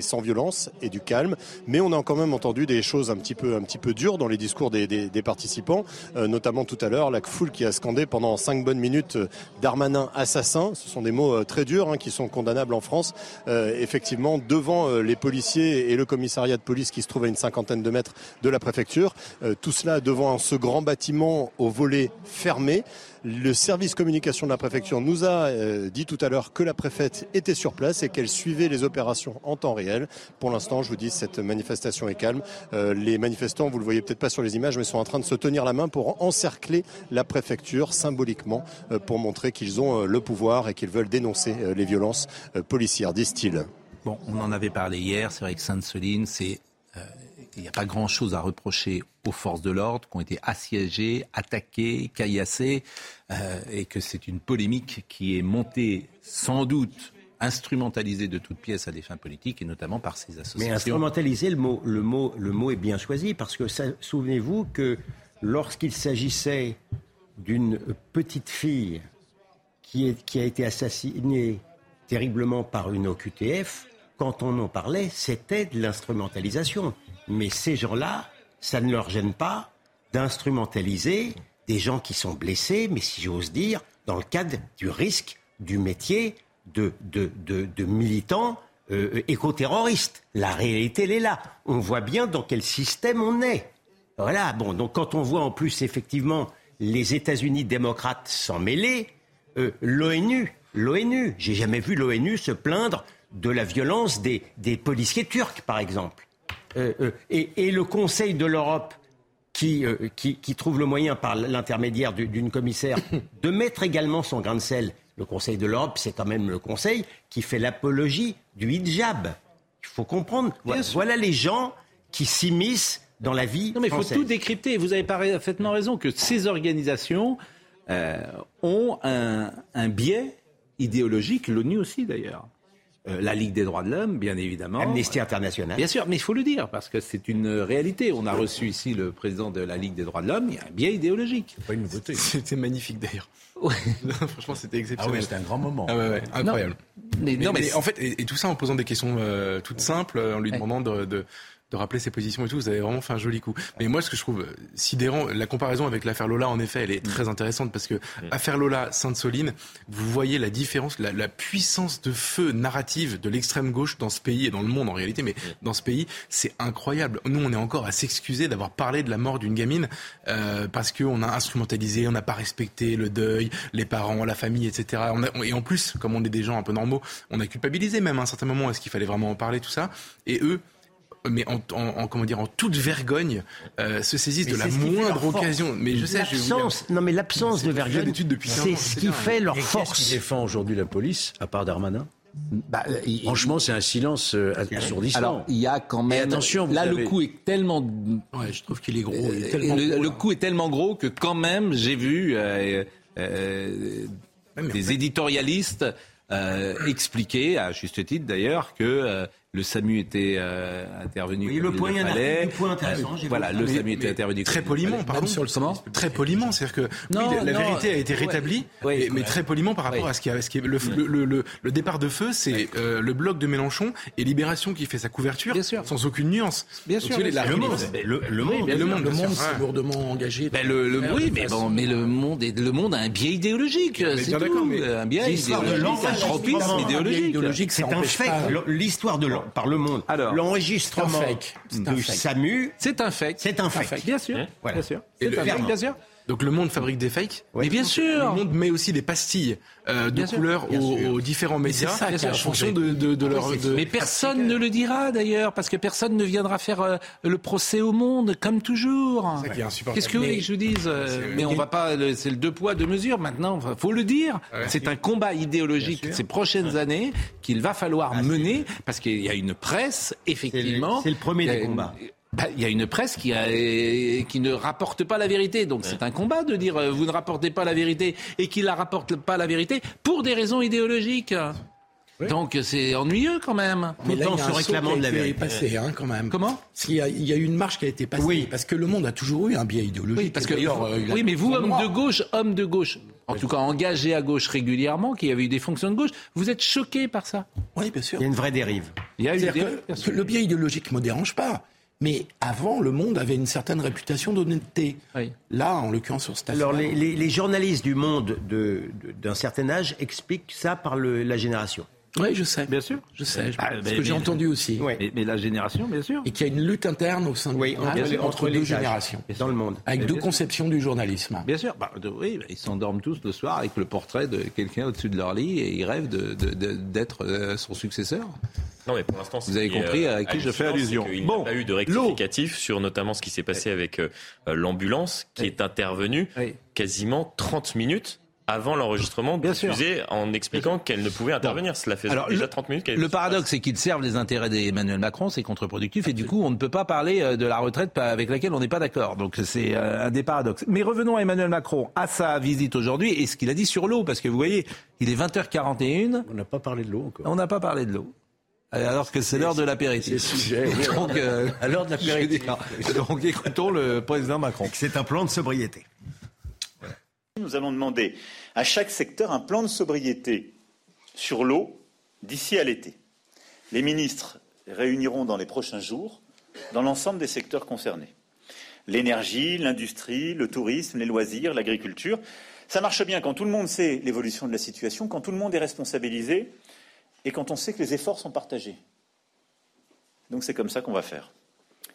sans violence et du calme. Mais on a quand même entendu des choses un petit peu dures dans les discours des, participants, euh, notamment tout à l'heure la foule qui a scandé pendant cinq bonnes minutes euh, Darmanin assassin. Ce sont des mots euh, très durs hein, qui sont condamnables en France. Effectivement, devant les policiers et le commissariat de police qui se trouve à une cinquantaine de mètres de la préfecture. Tout cela devant ce grand bâtiment au volet fermé. Le service communication de la préfecture nous a euh, dit tout à l'heure que la préfète était sur place et qu'elle suivait les opérations en temps réel. Pour l'instant, je vous dis, cette manifestation est calme. Euh, les manifestants, vous le voyez peut-être pas sur les images, mais sont en train de se tenir la main pour encercler la préfecture symboliquement euh, pour montrer qu'ils ont le pouvoir et qu'ils veulent dénoncer les violences policières, disent-ils. Bon, on en avait parlé hier, c'est vrai que Sainte-Soline, c'est. Il n'y a pas grand-chose à reprocher aux forces de l'ordre qui ont été assiégées, attaquées, caillassées, euh, et que c'est une polémique qui est montée sans doute instrumentalisée de toutes pièces à des fins politiques, et notamment par ces associations. Mais instrumentaliser, le mot, le, mot, le mot est bien choisi, parce que souvenez-vous que lorsqu'il s'agissait d'une petite fille qui a été assassinée terriblement par une OQTF, quand on en parlait, c'était de l'instrumentalisation. Mais ces gens-là, ça ne leur gêne pas d'instrumentaliser des gens qui sont blessés, mais si j'ose dire, dans le cadre du risque du métier de, de, de, de militants euh, éco-terroristes. La réalité, elle est là. On voit bien dans quel système on est. Voilà, bon, donc quand on voit en plus effectivement les États-Unis démocrates s'en mêler, euh, l'ONU, l'ONU, j'ai jamais vu l'ONU se plaindre de la violence des, des policiers turcs, par exemple. Euh, euh, et, et le Conseil de l'Europe, qui, euh, qui, qui trouve le moyen, par l'intermédiaire du- d'une commissaire, de mettre également son grain de sel. Le Conseil de l'Europe, c'est quand même le Conseil qui fait l'apologie du hijab. Il faut comprendre. Voilà, voilà les gens qui s'immiscent dans la vie Non, mais il faut tout décrypter. Vous avez parfaitement raison que ces organisations euh, ont un, un biais idéologique, l'ONU aussi d'ailleurs. Euh, la Ligue des droits de l'homme, bien évidemment. Amnesty International. Bien sûr, mais il faut le dire, parce que c'est une réalité. On a reçu ici le président de la Ligue des droits de l'homme, il y a un biais idéologique. Pas une nouveauté. C'était magnifique d'ailleurs. Franchement, c'était exceptionnel. Ah ouais, c'était un grand moment. Ah ouais, ouais, incroyable. mais- mais, non, mais en fait, et, et tout ça en posant des questions euh, toutes simples, en lui demandant de, de, de rappeler ses positions et tout, vous avez vraiment fait un joli coup. Mais moi, ce que je trouve sidérant, la comparaison avec l'affaire Lola, en effet, elle est très intéressante parce que affaire Lola, Sainte-Soline, vous voyez la différence, la, la puissance de feu narrative de l'extrême gauche dans ce pays et dans le monde en réalité, mais dans ce pays, c'est incroyable. Nous, on est encore à s'excuser d'avoir parlé de la mort d'une gamine euh, parce qu'on a instrumentalisé, on n'a pas respecté le deuil, les parents, la famille, etc. On a- et en plus, comme on est des gens un peu normaux, on a culpabilisé même à un certain moment. Est-ce qu'il fallait vraiment en parler tout ça? Et eux mais en, en- en- comment dire en toute vergogne euh, se saisissent Mais de la moindre force. occasion mais je sais L'absence, non mais l'absence de vergogne, d'études depuis 15 c'est ce qui fait leur qu'est-ce force. qui défend aujourd'hui la police, à part Darmanin Bah, il- Franchement, c'est un silence euh, assourdissant. Alors, il y a quand Et même. attention, là, avez- le coup est tellement. Ouais, je trouve qu'il est gros. il est Euh, tellement le, gros, le coup est tellement gros que quand même j'ai vu euh, euh, des fait- éditorialistes euh, expliquer, à juste titre d'ailleurs, que euh, le SAMU était euh, intervenu. Oui, le point, il fallait. du point intéressant, Voilà, le Mais- SAMU était mais intervenu. Très poliment, pardon. Sur le comment Très poliment, c'est-à-dire que Non, oui, la, la non, vérité a été ouais. rétablie, Oui, et- mais ouais. très poliment par rapport Oui. à ce qui a, ce qui est- le, le, le- le- le départ de feu, c'est euh, le bloc de Mélenchon et Libération qui fait sa couverture, sans aucune nuance. Bien Donc, sûr, sais, bien sûr. Mais le- le monde, bien le sûr, monde, bien Le sûr. monde s'est Ouais. lourdement engagé. Ben, le, le- oui, mais bon, mais le monde, est, le monde a un biais idéologique. Mais C'est bien tout. d'accord, mais un biais L'histoire de idéologique, un tropisme idéologique. C'est un Le- L'histoire de par le monde. Alors, l'enregistrement du fake. SAMU, C'est un fake. c'est un fake. Bien sûr. Voilà. Bien sûr. C'est un fake, bien sûr. Donc le monde fabrique des fakes. Mais bien Le sûr. monde met aussi des pastilles euh, de couleurs aux, différents médias ça en fonction de, de, de leur. de- Mais personne ne le dira d'ailleurs, parce que personne ne viendra faire euh, le procès au monde, comme toujours. Qu'est-ce que vous Mais- voulez que je vous dise euh, Mais on va pas. le- C'est le deux poids deux mesures. Maintenant, faut le dire. Ouais. C'est un combat idéologique ces prochaines années qu'il va falloir mener, parce qu'il y a une presse, effectivement. c'est le premier y a des une- bah, Il y a une presse qui, a, qui ne rapporte pas la vérité. Donc c'est un combat de dire euh, vous ne rapportez pas la vérité et qu'il ne rapporte pas la vérité pour des raisons idéologiques. Donc c'est ennuyeux quand même. Mais là, il y a se un saut réclamant qui de la été vérité. passé, hein, quand même. Comment S'il y a- Il y a eu une marche qui a été passée. Oui. Parce que le monde a toujours eu un biais idéologique. Oui, parce que D'ailleurs, euh, il oui, mais vous, homme de gauche, homme de gauche, en tout cas engagé à gauche régulièrement, qui avait eu des fonctions de gauche, vous êtes choqué par ça Oui, bien sûr. Il y a une vraie dérive. Il y a que le biais idéologique ne me dérange pas. Mais avant, le monde avait une certaine réputation d'honnêteté. Oui. Là, en l'occurrence, sur cette Alors, affaire- les, les- les journalistes du monde de- de- d'un certain âge expliquent ça par le- la génération. Oui, je sais. Bien sûr. Je sais. Ah, ce mais- que j'ai entendu aussi. Mais, mais la génération, bien sûr. Et qu'il y a une lutte interne au sein du Oui, journal entre deux générations. Dans le monde. Avec Mais deux conceptions du journalisme. Bien sûr. Bah, de- oui, ils s'endorment tous le soir avec le portrait de quelqu'un au-dessus de leur lit et ils rêvent de- de- de- d'être euh, son successeur. Non, mais pour l'instant, Vous avez compris euh, à qui je fais allusion. qu'il n'y Bon, a pas eu de rectificatif sur notamment ce qui s'est passé avec euh, l'ambulance qui est intervenue Oui. quasiment 30 minutes avant l'enregistrement Bien sûr. diffusé en expliquant qu'elle ne pouvait intervenir. Cela fait Alors, déjà le- 30 minutes qu'elle Le paradoxe, c'est qu'ils servent les intérêts d'Emmanuel Macron, c'est contre-productif, et du coup, on ne peut pas parler euh, de la retraite avec laquelle on n'est pas d'accord. Donc, c'est euh, un des paradoxes. Mais revenons à Emmanuel Macron, à sa visite aujourd'hui, et ce qu'il a dit sur l'eau, parce que vous voyez, il est 20h41, On n'a pas parlé de l'eau encore. on n'a pas parlé de l'eau. Alors que c'est l'heure de l'apéritif. C'est le sujet. Donc, euh, À l'heure de l'apéritif. Donc, écoutons le président Macron. C'est un plan de sobriété. Nous allons demander à chaque secteur un plan de sobriété sur l'eau d'ici à l'été. Les ministres réuniront dans les prochains jours dans l'ensemble des secteurs concernés. L'énergie, l'industrie, le tourisme, les loisirs, l'agriculture. Ça marche bien quand tout le monde sait l'évolution de la situation, quand tout le monde est responsabilisé et quand on sait que les efforts sont partagés. Donc c'est comme ça qu'on va faire.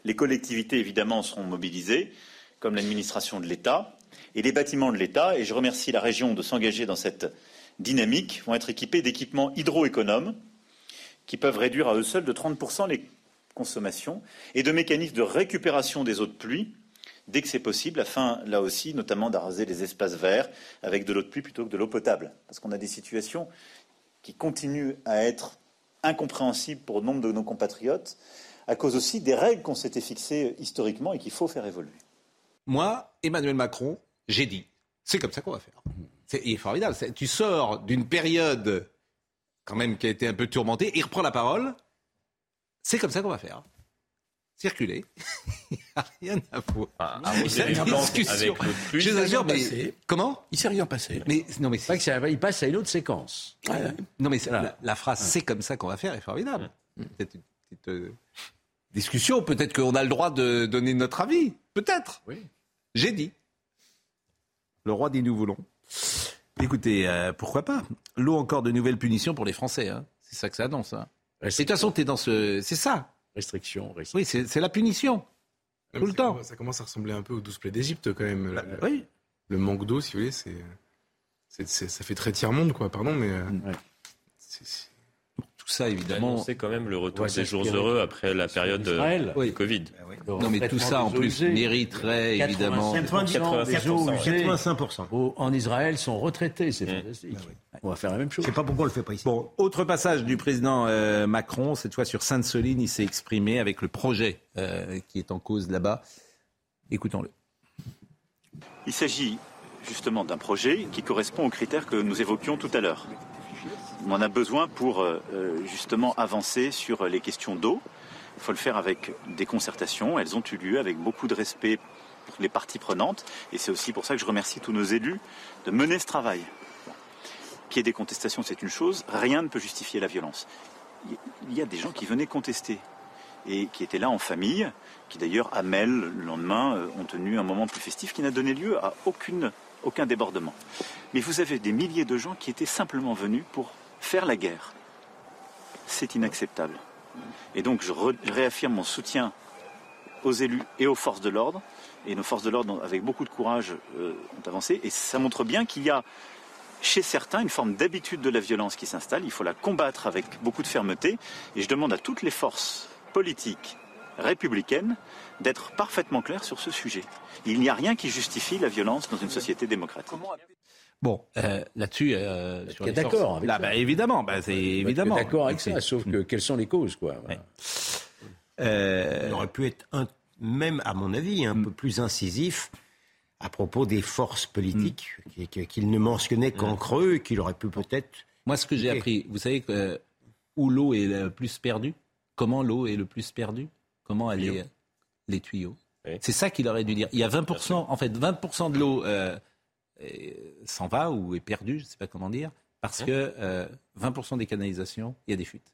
Les collectivités, évidemment, seront mobilisées, comme l'administration de l'État, et les bâtiments de l'État, et je remercie la région de s'engager dans cette dynamique, vont être équipés d'équipements hydroéconomes qui peuvent réduire à eux seuls de 30% les consommations et de mécanismes de récupération des eaux de pluie dès que c'est possible, afin, là aussi, notamment d'arroser les espaces verts avec de l'eau de pluie plutôt que de l'eau potable. Parce qu'on a des situations qui continuent à être incompréhensibles pour nombre de nos compatriotes, à cause aussi des règles qu'on s'était fixées historiquement et qu'il faut faire évoluer. Moi, Emmanuel Macron, j'ai dit, c'est comme ça qu'on va faire. C'est il est formidable. Tu sors d'une période quand même qui a été un peu tourmentée, il reprend la parole. C'est comme ça qu'on va faire. Circuler. Il n'y a rien à voir. arroser C'est les une plantes discussion. avec. Je vous assure, mais passé. comment Il s'est rien passé. Mais non, mais C'est vrai que ça- il passe à une autre séquence. non, mais la, la phrase "c'est comme ça qu'on va faire" est formidable. Peut-être une petite euh, discussion. Peut-être qu'on a le droit de donner notre avis. Peut-être. Oui. J'ai dit. Le roi dit nous voulons. Écoutez, euh, pourquoi pas? L'eau encore de nouvelles punitions pour les Français. hein. C'est ça que ça annonce. hein. Et de toute façon, t'es dans ce. C'est ça. Restriction, restriction. Oui, c'est la punition. Tout le temps. commence- Ça commence à ressembler un peu aux douze plaies d'Égypte quand même. Bah, Le- oui. Le manque d'eau, si vous voulez, c'est, ça fait très tiers-monde, quoi. Pardon, mais euh, ça, évidemment. C'est quand même le retour Ouais, des jours heureux après la période de, Israël. du Covid. Non, mais tout ça, en plus, mériterait évidemment. 90%, des eaux usées, 85%. Au- en Israël sont retraités, c'est Mmh. fantastique. On va faire la même chose. Je sais pas pourquoi on le fait pas ici. Bon, autre passage du président euh, Macron, cette fois sur Sainte-Soline, il s'est exprimé avec le projet euh, qui est en cause là-bas. Écoutons-le. Il s'agit justement d'un projet qui correspond aux critères que nous évoquions tout à l'heure. On en a besoin pour euh, euh, justement avancer sur les questions d'eau. Il faut le faire avec des concertations. Elles ont eu lieu avec beaucoup de respect pour les parties prenantes. Et c'est aussi pour ça que je remercie tous nos élus de mener ce travail. Qu'il y ait des contestations, c'est une chose. Rien ne peut justifier la violence. Il y a des gens qui venaient contester et qui étaient là en famille, qui d'ailleurs, à Mel, le lendemain, euh, ont tenu un moment plus festif qui n'a donné lieu à aucun débordement. Mais vous avez des milliers de gens qui étaient simplement venus pour faire la guerre. C'est inacceptable. Et donc je, re- je réaffirme mon soutien aux élus et aux forces de l'ordre. Et nos forces de l'ordre, avec beaucoup de courage, euh, ont avancé. Et ça montre bien qu'il y a chez certains une forme d'habitude de la violence qui s'installe. Il faut la combattre avec beaucoup de fermeté. Et je demande à toutes les forces politiques républicaines d'être parfaitement claires sur ce sujet. Il n'y a rien qui justifie la violence dans une société démocratique. Bon, euh, là-dessus, euh, sur les d'accord avec Là, ça bah, évidemment, bah, c'est évidemment. D'accord avec ça, sauf que quelles sont les causes, quoi. voilà. Euh, il aurait pu être un- même, à mon avis, un peu plus incisif à propos des forces politiques qui- qu'il ne mentionnait qu'en creux et qu'il aurait pu peut-être. Moi, ce que j'ai appris, vous savez que, euh, où l'eau est le plus perdue? Comment l'eau est le plus perdue? Comment elle est Les tuyaux? C'est ça qu'il aurait dû dire. Il y a 20%, en fait, 20% de l'eau s'en va ou est perdue, je ne sais pas comment dire, parce que euh, 20% des canalisations, il y a des fuites.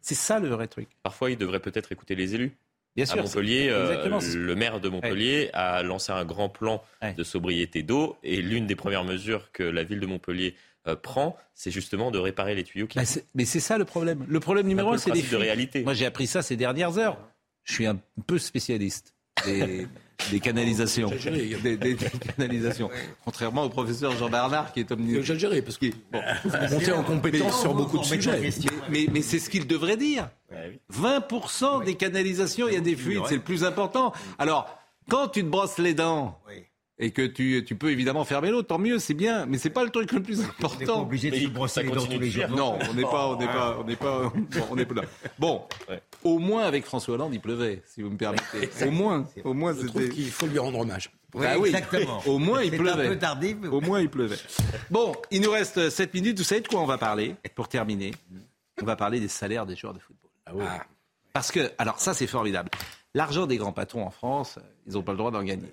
C'est ça le vrai truc. Parfois, il devrait peut-être écouter les élus. Bien à sûr, Montpellier, c'est- euh, le maire de Montpellier a lancé un grand plan de sobriété d'eau et l'une des premières mesures que la ville de Montpellier euh, prend, c'est justement de réparer les tuyaux qui. Bah, mais c'est ça le problème. Le problème numéro un c'est les principe de fuites. réalité. Moi, j'ai appris ça ces dernières heures. Je suis un peu spécialiste des canalisations. Des, des- des canalisations. Contrairement au professeur Jean Bernard qui est omniscient. Exagéré, parce vous montez en compétence sur beaucoup de sujets. Mais, mais c'est ce qu'il devrait dire. 20% des canalisations, il y a des fuites, c'est le plus important. Alors, quand tu te brosses les dents et que tu, tu peux évidemment fermer l'eau, tant mieux, c'est bien. Mais c'est pas le truc le plus important. obligé de se brosser les dents tous les jours. Non, on n'est pas, on n'est pas, on n'est pas, on n'est pas là. Bon, au moins avec François Hollande, il pleuvait, si vous me permettez. Au moins, au moins Je trouve c'était. qu'il faut lui rendre hommage. Oui, exactement. Au moins il C'est pleuvait. un peu tardif. mais- Au moins il pleuvait. Bon, il nous reste 7 minutes. Vous savez de quoi on va parler Pour terminer, on va parler des salaires des joueurs de football. Ah. Parce que, alors ça c'est formidable. L'argent des grands patrons en France, ils n'ont pas le droit d'en gagner.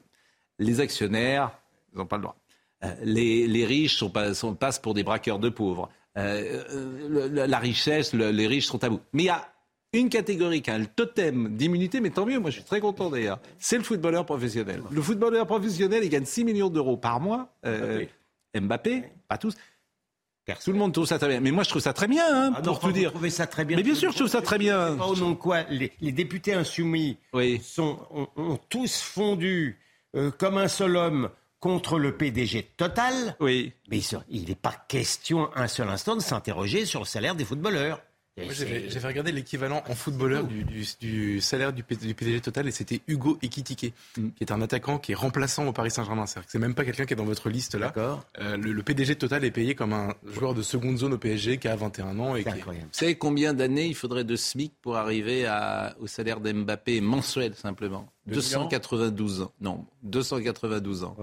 Les actionnaires, ils n'ont pas le droit. Euh, les, les riches sont pas, sont, passent pour des braqueurs de pauvres. Euh, euh, le- la richesse, le- les riches sont à bout. Mais il y a une catégorie qui a le totem d'immunité, mais tant mieux, moi je suis très content d'ailleurs, c'est le footballeur professionnel. Le footballeur professionnel, il gagne 6 millions d'euros par mois. Euh, Mbappé, pas tous. Tout le monde trouve ça très bien. Mais moi je trouve ça très bien, hein, Ah pour tout vous dire. trouvez ça très bien. Mais bien sûr, je trouve ça très bien. Pas au nom de quoi les, les députés insoumis sont, ont, ont tous fondu euh, comme un seul homme contre le PDG de Total. Oui. Mais il- il n'est pas question un seul instant de s'interroger sur le salaire des footballeurs. C'est- J'avais regardé l'équivalent en footballeur du, du- du salaire du, PDG total et c'était Hugo Ekitike, Mm. qui est un attaquant qui est remplaçant au Paris Saint-Germain. C'est-à-dire que c'est même pas quelqu'un qui est dans votre liste là. Euh, le, le PDG de total est payé comme un joueur de seconde zone au PSG qui a 21 ans et qui Vous savez combien d'années il faudrait de SMIC pour arriver à, au salaire d'Mbappé mensuel simplement? Deux 292 ans. Non, 292 ans.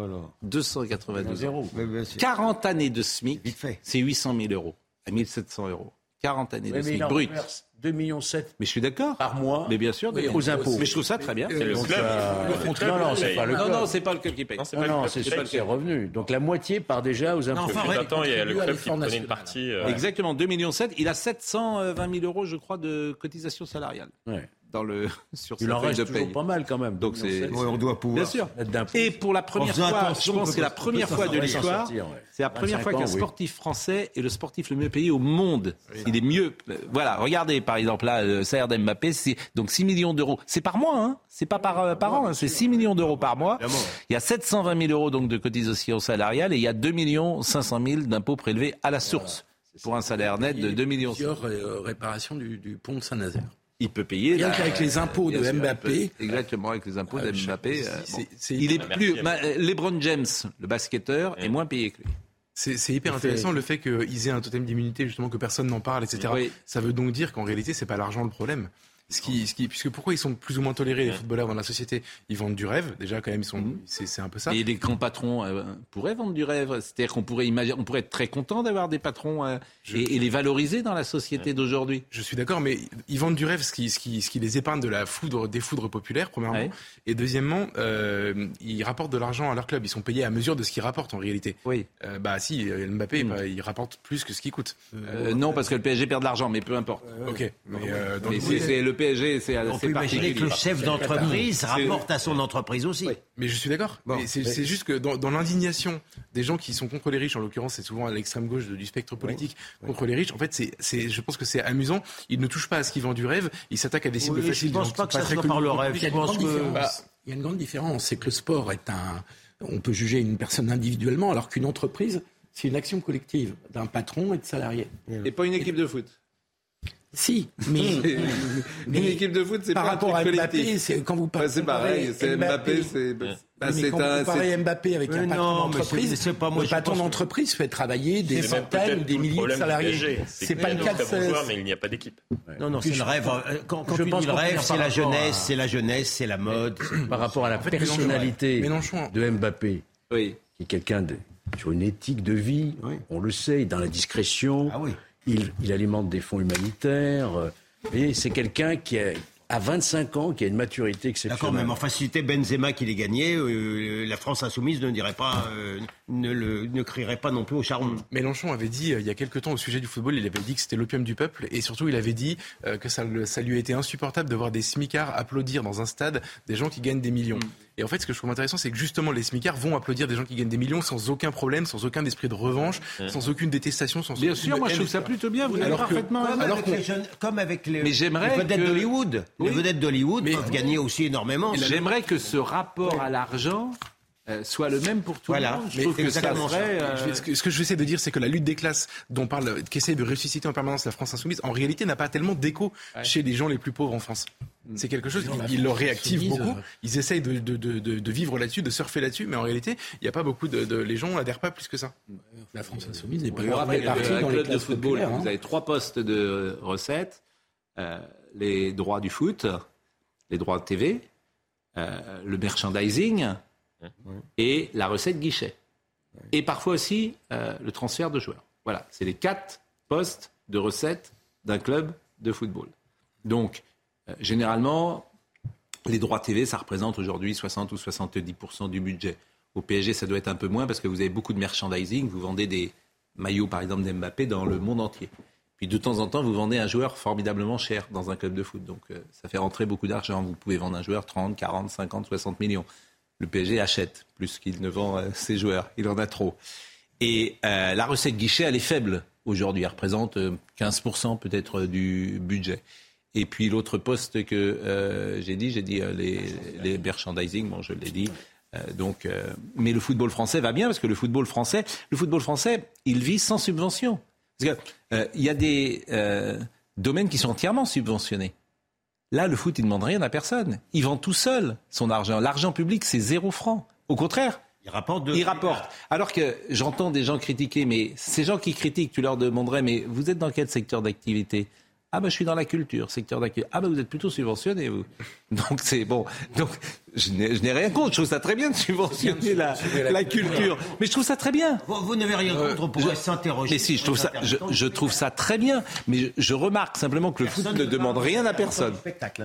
292 Zéro. ans. Mais bien sûr. 40 années de SMIC, c'est 800 000 euros. À 1700 euros. 40 années Ouais, de SMIC brut. reverse 2,7 millions Mais je suis d'accord. par mois. Mais bien sûr, Oui, aux impôts. Mais je trouve ça très bien. C'est le club. euh, Le le club non, non, le c'est paye. pas le Non, club. non, c'est pas le club qui paye. Non, non, c'est ça, c'est revenu. Donc la moitié part déjà aux impôts. enfin, Depuis ouais, longtemps, il y a le club qui prenait une partie. euh, Exactement, 2,7 millions. Il a 720 000 euros, je crois, de cotisation salariale. Dans le, sur Il en reste de toujours paye. pas mal quand même. Donc c'est. Ouais, on doit pouvoir Bien sûr. Et pour la première fois, je pense que c'est la première fois de l'histoire. ouais. C'est la première 25 fois qu'un oui. sportif français est le sportif le mieux payé au monde. Il est mieux. euh, Voilà, regardez par exemple là, le salaire d'Mbappé, c'est donc 6 millions d'euros. C'est par mois, hein C'est pas par, euh, par an, hein, c'est 6 millions d'euros par mois. Il y a 720 000 euros donc de cotisation salariale et il y a 2 500 000 d'impôts prélevés à la source pour un salaire net de 2 millions. Plusieurs euh, réparations du, du pont de Saint-Nazaire. Il peut payer. Rien qu'avec les impôts de Mbappé. peut- exactement, avec les impôts Euh, de Mbappé. c'est- euh, bon. il est hyper- plus. Ma- LeBron James, le basketteur, est moins payé que lui. C'est hyper intéressant le fait qu'ils aient un totem d'immunité, justement, que personne n'en parle, etc. Oui. Ça veut donc dire qu'en réalité, c'est pas l'argent le problème. Ce qui, ce qui, puisque pourquoi ils sont plus ou moins tolérés les footballeurs dans la société Ils vendent du rêve. Déjà, quand même, ils sont, c'est, c'est un peu ça. Et les grands patrons euh, pourraient vendre du rêve. C'est-à-dire qu'on pourrait imaginer, on pourrait être très content d'avoir des patrons euh, et, et les valoriser dans la société d'aujourd'hui. Je suis d'accord, mais ils vendent du rêve, ce qui, ce qui, ce qui les épargne de la foudre, des foudres populaires, premièrement. Ouais. Et deuxièmement, euh, ils rapportent de l'argent à leur club. Ils sont payés à mesure de ce qu'ils rapportent en réalité. Oui. Bah si, Mbappé, bah, il rapporte plus que ce qu'il coûte. Non, parce que le PSG perd de l'argent, mais peu importe. Ok. Mais, c'est le PSG, c'est On peut imaginer que le chef d'entreprise rapporte à son entreprise aussi. Mais je suis d'accord. Mais c'est juste que dans, dans l'indignation des gens qui sont contre les riches, en l'occurrence, c'est souvent à l'extrême gauche du spectre politique contre les riches. En fait, c'est, je pense que c'est amusant. Ils ne touchent pas à ce qui vend du rêve. Ils s'attaquent à des cibles Oui, je faciles. pense pas que ça soit par le rêve. public. Il y a une pense grande que- différence. Bah, Il y a une grande différence, c'est que le sport est un. On peut juger une personne individuellement, alors qu'une entreprise, c'est une action collective d'un patron et de salariés. Et pas une équipe de foot. Si, mais, mais une équipe de foot, c'est par pas rapport un à truc Mbappé, collectif. c'est quand vous Bah, parlez. c'est pareil, c'est Mbappé, c'est bah, mais c'est quand un vous comparez c'est- Mbappé avec Mais un patron non, mais d'entreprise, c'est- c'est pas moi, le patron d'entreprise fait travailler des centaines ou des milliers de salariés. C'est pas le cas de ce- mais il n'y a pas d'équipe. Non, non, c'est le rêve. Euh, Quand, quand Je tu pense dis le rêve, c'est la à- jeunesse, c'est la jeunesse, c'est la mode. Par rapport à la personnalité de Mbappé, qui est quelqu'un de, sur une éthique de vie, on le sait, dans la discrétion. Ah oui. Il, il alimente des fonds humanitaires. euh, Et c'est quelqu'un qui a, à 25 ans, qui a une maturité D'accord, exceptionnelle. même enfin, si c'était Benzema qui les gagnait, euh, la France insoumise ne dirait pas, euh, ne, le, ne crierait pas non plus au charbon. Mélenchon avait dit euh, il y a quelque temps au sujet du football, il avait dit que c'était l'opium du peuple et surtout il avait dit euh, que ça, lui a été insupportable de voir des smicards applaudir dans un stade des gens qui gagnent des millions. Et en fait, ce que je trouve intéressant, c'est que justement les smicards vont applaudir des gens qui gagnent des millions sans aucun problème, sans aucun esprit de revanche, sans aucune détestation, sans Bien aucune sûr, moi je trouve ça plutôt bien, vous Alors que- parfaitement Comme, Alors avec les jeunes- comme avec les, Mais j'aimerais les vedettes que- d'Hollywood. Oui. Les vedettes d'Hollywood peuvent gagner aussi énormément. J'aimerais que ce rapport à l'argent soit le même pour tout Voilà. le monde. Je Mais trouve que ça exactement ça. serait. euh, Je vais- ce, que, ce que je vais essayer de dire, c'est que la lutte des classes dont parle, qu'essaie de ressusciter en permanence la France insoumise, en réalité n'a pas tellement d'écho chez les gens les plus pauvres en France. C'est quelque chose qui leur réactive Insoumise, beaucoup. euh, Ils essayent de, de, de, de- de vivre là-dessus, de surfer là-dessus, mais en réalité, il n'y a pas beaucoup de, de- les gens adhèrent pas plus que ça. La France insoumise n'est pas Vous répartie un dans les club de football, populaires, hein. vous avez trois postes de recettes euh, les droits du foot, les droits de TV, euh, le merchandising et la recette guichet. Et parfois aussi euh, le transfert de joueurs. Voilà, c'est les quatre postes de recettes d'un club de football. Donc, euh, généralement, les droits TV, ça représente aujourd'hui 60 ou 70% du budget. Au PSG, ça doit être un peu moins parce que vous avez beaucoup de merchandising. Vous vendez des maillots, par exemple, d'Mbappé dans le monde entier. Puis de temps en temps, vous vendez un joueur formidablement cher dans un club de foot. Donc euh, ça fait rentrer beaucoup d'argent. Vous pouvez vendre un joueur 30, 40, 50, 60 millions. Le PSG achète plus qu'il ne vend euh, ses joueurs. Il en a trop. Et euh, la recette guichet, elle est faible aujourd'hui. Elle représente euh, 15% peut-être euh, du budget. Et puis l'autre poste que j'ai dit, j'ai dit les, merchandising, bon je l'ai dit. Donc, mais le football français va bien parce que le football français, le football français, il vit sans subvention. Il y a des domaines qui sont entièrement subventionnés. Là, le foot, il ne demande rien à personne. Il vend tout seul son argent. L'argent public, c'est zéro franc. Au contraire, Il rapporte de... il rapporte. Alors que j'entends des gens critiquer, mais ces gens qui critiquent, tu leur demanderais, mais vous êtes dans quel secteur d'activité? Ah ben je suis dans la culture, secteur d'activité. Ah ben vous êtes plutôt subventionné vous. Donc c'est bon. Donc je n'ai rien contre. Je trouve ça très bien de subventionner la, la culture. Mais je trouve ça très bien. Vous, vous n'avez rien contre, on pourrait s'interroger. Mais si, je trouve ça, je, je trouve ça très bien. Mais je, je remarque simplement que le foot ne demande rien à personne.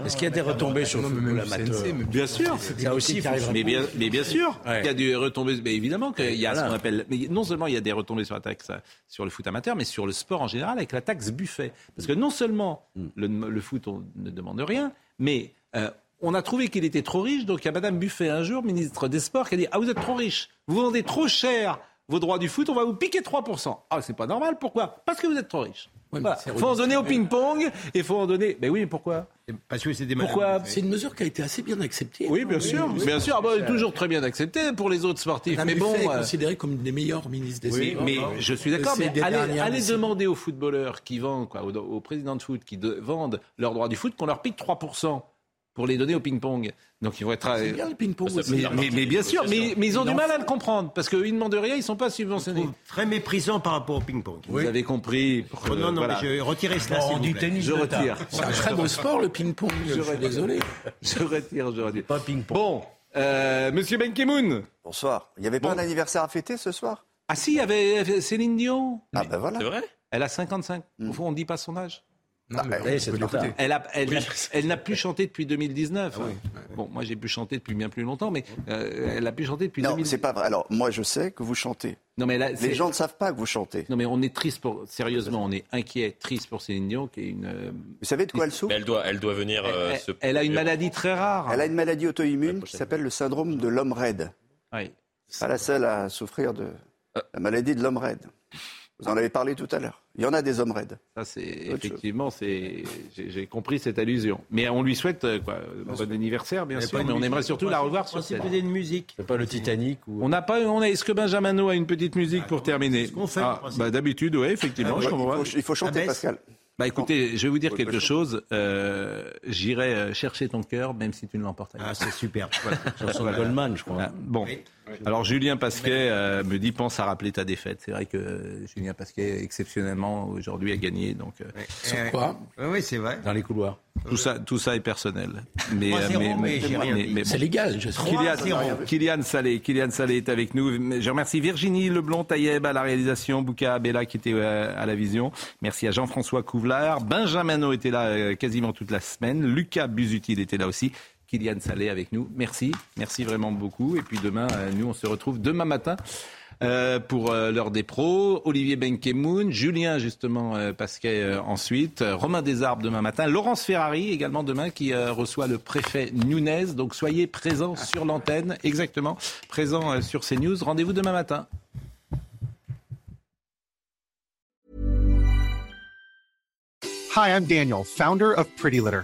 Est-ce qu'il y a des retombées sur le football amateur Bien sûr. Ça aussi, Mais bien, mais bien sûr, Ouais. il y a des retombées. Mais évidemment qu'il y a ce qu'on appelle. Mais non seulement il y a des retombées sur la taxe sur le foot amateur, mais sur le sport en général avec la taxe buffet. Parce que non seulement le, le foot on ne demande rien, mais euh, on a trouvé qu'il était trop riche. Donc il y a Madame Buffet un jour, ministre des Sports, qui a dit ah vous êtes trop riche, vous vendez trop cher vos droits du foot, on va vous piquer 3%. Ah c'est pas normal. Pourquoi? Parce que vous êtes trop riche. Voilà. c'est faut en donner au ping-pong et faut en donner. Mais oui, mais pourquoi? Parce que c'est des Pourquoi C'est une mesure qui a été assez bien acceptée. oui, bien sûr, bien sûr. Ah bah, toujours très bien accepté pour les autres sportifs. Madame mais bon, Buffet est euh, considérée comme une des meilleures ministres des oui, Sports. mais je suis d'accord. Mais allez, demander aux footballeurs qui vendent, quoi, aux, aux présidents de foot qui de- vendent leurs droits du foot qu'on leur pique 3%. Pour les donner au ping-pong. Donc ils vont être. C'est bien le ping-pong Mais, aussi. mais- mais bien sûr, mais, mais ils ont du mal à le comprendre parce qu'ils ne demandent rien, ils ne sont pas subventionnés. Très méprisant par rapport au ping-pong. Vous avez compris. Oh non, non, Voilà. mais je retirer cela. s'il vous plaît. Je retire. C'est un très beau sport, le ping-pong. Je suis désolé. Je retire, je retire. Pas ping-pong. Bon, euh, Monsieur Ben Ki-moon. Bonsoir. Il n'y avait pas un anniversaire à fêter ce soir? Ah si, il y avait Céline Dion. Ah ben voilà. C'est vrai? Elle a 55. Au fond, on ne dit pas son âge. Ah, tard. Elle a- elle n'a elle n'a plus chanté depuis 2019. Bon, moi j'ai pu chanter depuis bien plus longtemps, mais euh, elle a pu chanter depuis Non, 2019. c'est pas vrai. Alors, moi, je sais que vous chantez. Non, mais là, Les gens ne savent pas que vous chantez. Non, mais on est triste pour. Sérieusement, on est inquiet, triste pour Céline Dion, qui est une. euh, Vous savez de quoi elle souffre? Mais elle doit, elle doit venir euh, elle, se. elle a une maladie très rare. Elle a une maladie auto-immune qui s'appelle le syndrome de l'homme raide. Oui. Pas la seule à souffrir de la maladie de l'homme raide. Vous en avez parlé tout à l'heure. Il y en a des hommes raides. Ça, c'est effectivement, c'est j'ai compris cette allusion. Mais on lui souhaite euh, quoi, un bon anniversaire, bien sûr. une Mais on aimerait surtout la revoir sur scène. d'une musique. C'est pas le Titanic ou. On n'a pas, on a. Est-ce que Benjamino a une petite musique pour terminer qu'on fait, Ah, bah, D'habitude, oui, effectivement. Ouais, je il, faut, il faut chanter. Pascal. Bah écoutez, je vais vous dire quelque chose. Euh, J'irai euh, chercher ton cœur, même si tu ne l'emportes pas. Ah, c'est super. Chanson de Goldman, je crois. Ah, bon. Alors Julien Pasquet euh, me dit pense à rappeler ta défaite. C'est vrai que euh, Julien Pasquet exceptionnellement aujourd'hui a gagné donc euh, Sur quoi? Oui, oui, c'est vrai. Dans les couloirs. tout ça tout ça est personnel. Mais 3-0, mais rien dit. C'est légal, je. Kylian, 3-0. Kylian Salé, Kylian Salé est avec nous. Je remercie Virginie Leblond Taïeb à la réalisation, Bouka Bella qui était euh, à la vision. Merci à Jean-François Couvlar. Benjamin était là euh, quasiment toute la semaine. Lucas Busutil était là aussi. Kylian Salé avec nous. Merci, merci vraiment beaucoup. Et puis demain, euh, nous on se retrouve demain matin. euh, pour euh, l'heure des pros, Olivier Benkemoun, Julien justement Pasquet ensuite, Romain Desarbes demain matin, Laurence Ferrari également demain qui reçoit le préfet Nunez. Donc soyez présents sur l'antenne, exactement, présents sur CNews. Rendez-vous demain matin. Hi, I'm Daniel, founder of Pretty Litter.